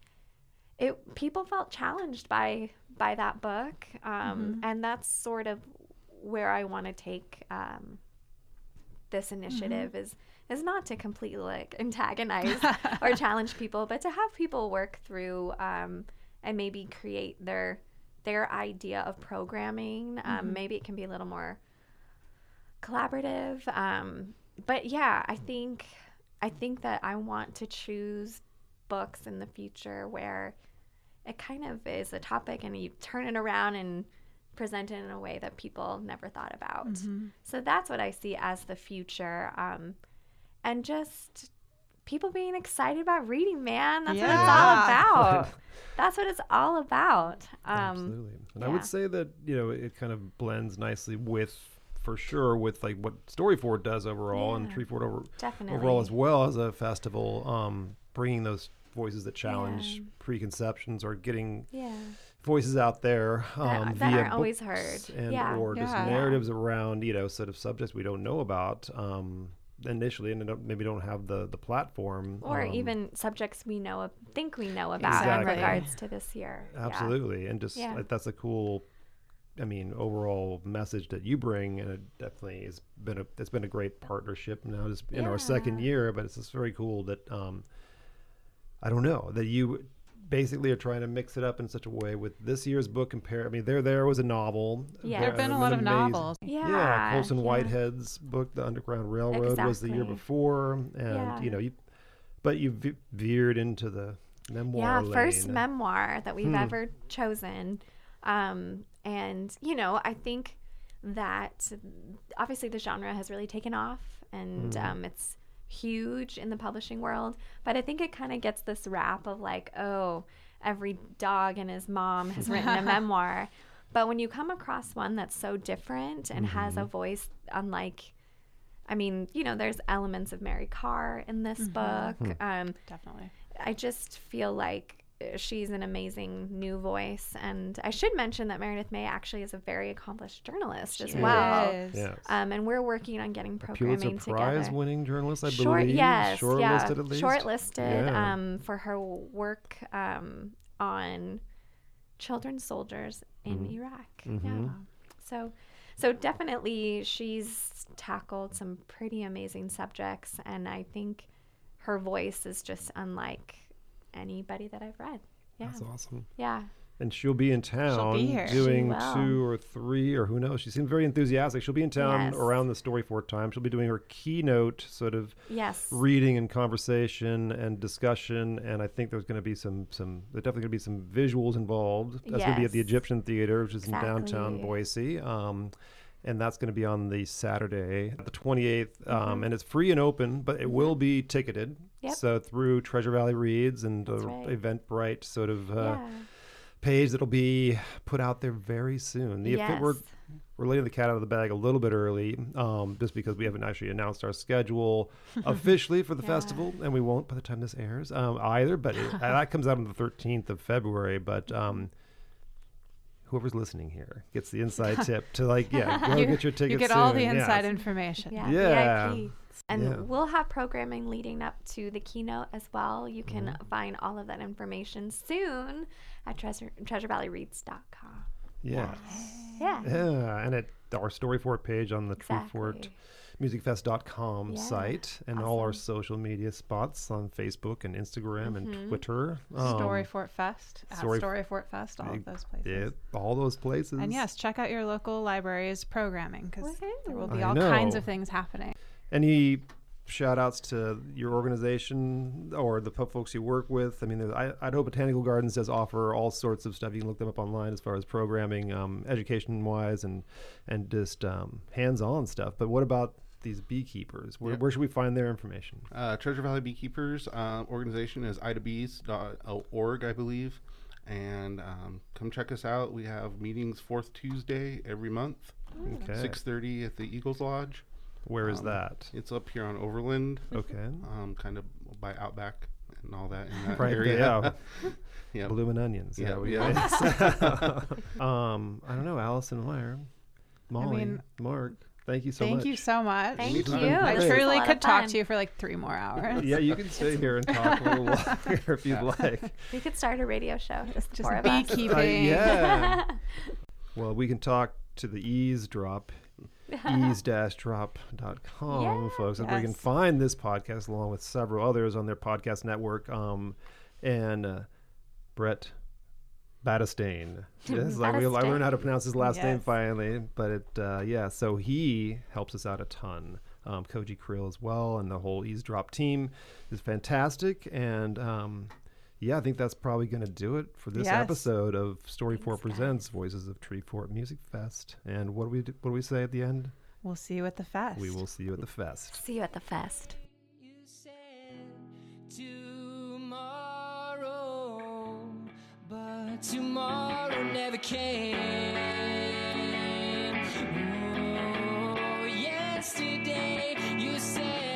it people felt challenged by by that book, um, and that's sort of where I want to take um, this initiative is is not to completely like antagonize or challenge people, but to have people work through um, and maybe create their their idea of programming. Um, maybe it can be a little more collaborative. Um, but yeah, I think I think that I want to choose books in the future where it kind of is a topic and you turn it around and present it in a way that people never thought about. So that's what I see as the future. Um, and just people being excited about reading, man. That's what it's all about. that's what it's all about. Um, Absolutely. And I would say that, you know, it kind of blends nicely with, for sure, with like what Storyfort does overall and Yeah. Treefort over, definitely. overall as well as a festival, um, bringing those voices that challenge Yeah. preconceptions or getting Yeah. voices out there That- um, that via aren't always heard. and Yeah. or just narratives around you know sort of subjects we don't know about um, initially and maybe don't have the the platform Or um, even subjects we know, think we know about Exactly. in regards to this year. Yeah. absolutely and just Yeah. that's a cool I mean overall message that you bring and it definitely has been a it's been a great partnership now just in our second year but it's just very cool that um I don't know that you basically are trying to mix it up in such a way with this year's book compare I mean there there was a novel Yeah. There have been a lot of amazing- novels. Yeah. yeah, Colson yeah. Whitehead's book, The Underground Railroad, was the year before, and Yeah. you know, you, but you ve- veered into the memoir Yeah, lane. first memoir that we've Hmm. ever chosen. Um, and, you know, I think that obviously the genre has really taken off and Hmm. um, it's huge in the publishing world. But I think it kind of gets this rap of like, oh, every dog and his mom has written a memoir. But when you come across one that's so different and has Mm-hmm. a voice unlike, I mean, you know, there's elements of Mary Karr in this book. Hmm. Um, Definitely. I just feel like she's an amazing new voice. And I should mention that Meredith May actually is a very accomplished journalist as She well. is. Yes. Um, and we're working on getting Pulitzer programming Prize together. winning journalist, I Short, believe. yes, Shortlisted yeah, at least. shortlisted Yeah. um, for her work um, on children soldiers in Mm-hmm. Iraq. Yeah. So, so definitely she's tackled some pretty amazing subjects, and I think her voice is just unlike anybody that I've read. Yeah, That's awesome. yeah, And she'll be in town be doing two or three, or who knows. She seems very enthusiastic. She'll be in town Yes. around the Storyfort time. She'll be doing her keynote sort of yes, reading and conversation and discussion. And I think there's going to be some, some there's definitely going to be some visuals involved. That's going to be at the Egyptian Theater, which is in downtown Boise. Um, and that's going to be on the Saturday, the 28th. Mm-hmm. Um, and it's free and open, but it will be ticketed. Yep. So through Treasure Valley Reads and the right. Eventbrite sort of uh, yeah, page that'll be put out there very soon. The yes. we're we're letting the cat out of the bag a little bit early, um, just because we haven't actually announced our schedule officially for the Yeah. festival, and we won't by the time this airs um, either. But it, that comes out on the 13th of February. But um, whoever's listening here gets the inside tip to like, yeah, go you, get your tickets. you get all the soon. Yeah. inside information. Yeah, Yeah. VIP. And Yeah. we'll have programming leading up to the keynote as well. You can Mm-hmm. find all of that information soon at treasure, treasurevalleyreads.com. Yeah. Yeah. Yeah, and at our Storyfort page on the True Fort Exactly. musicfest.com Yeah, site and all our social media spots on Facebook and Instagram and Mhm. Twitter. Um, Storyfort Fest, at Story- Story Fort Fest, all of those places. yeah, all those places. And yes, check out your local library's programming because there will be all kinds of things happening. Any shout outs to your organization or the po- folks you work with? I mean, there's- I, Idaho Botanical Gardens does offer all sorts of stuff. You can look them up online as far as programming, um, education wise, and and just um, hands on stuff. But what about these beekeepers? Where, Yeah. where should we find their information? Uh, Treasure Valley Beekeepers uh, organization is idabees.org, I believe. And um, come check us out. We have meetings fourth Tuesday every month, Okay. 6.30 at the Eagles Lodge. Where is Um, that? It's up here on Overland, Okay. um, kind of by Outback and all that in that Right there, area. yeah. yeah. Bloomin' onions. Yeah, we yeah. um, I don't know, Allison Maier, Molly, mean, Mark. Thank you so Thank much. Thank you so much. Thank you. I Great. This was a truly lot could talk to you for like three more hours. Yeah, you can stay here and talk a little longer if you'd like. We could start a radio show. Just, Just four of beekeeping. Uh, yeah. well, we can talk to the EaseDrop, easedrop.com, Yeah. folks. That's where you can find this podcast along with several others on their podcast network. Um, and uh, Brett Battistane. Yes, like we, I learned how to pronounce his last name finally, but it, uh, yeah, so he helps us out a ton. Um, Koji Krill as well, and the whole EaseDrop team is fantastic. And um, yeah, I think that's probably going to do it for this Yes. episode of Storyfort Thanks, Presents Voices of Treefort Music Fest. And what do we do, what do we say at the end? We'll see you at the fest. We will see you at the fest. See you at the fest. tomorrow never came. Oh, yesterday you said.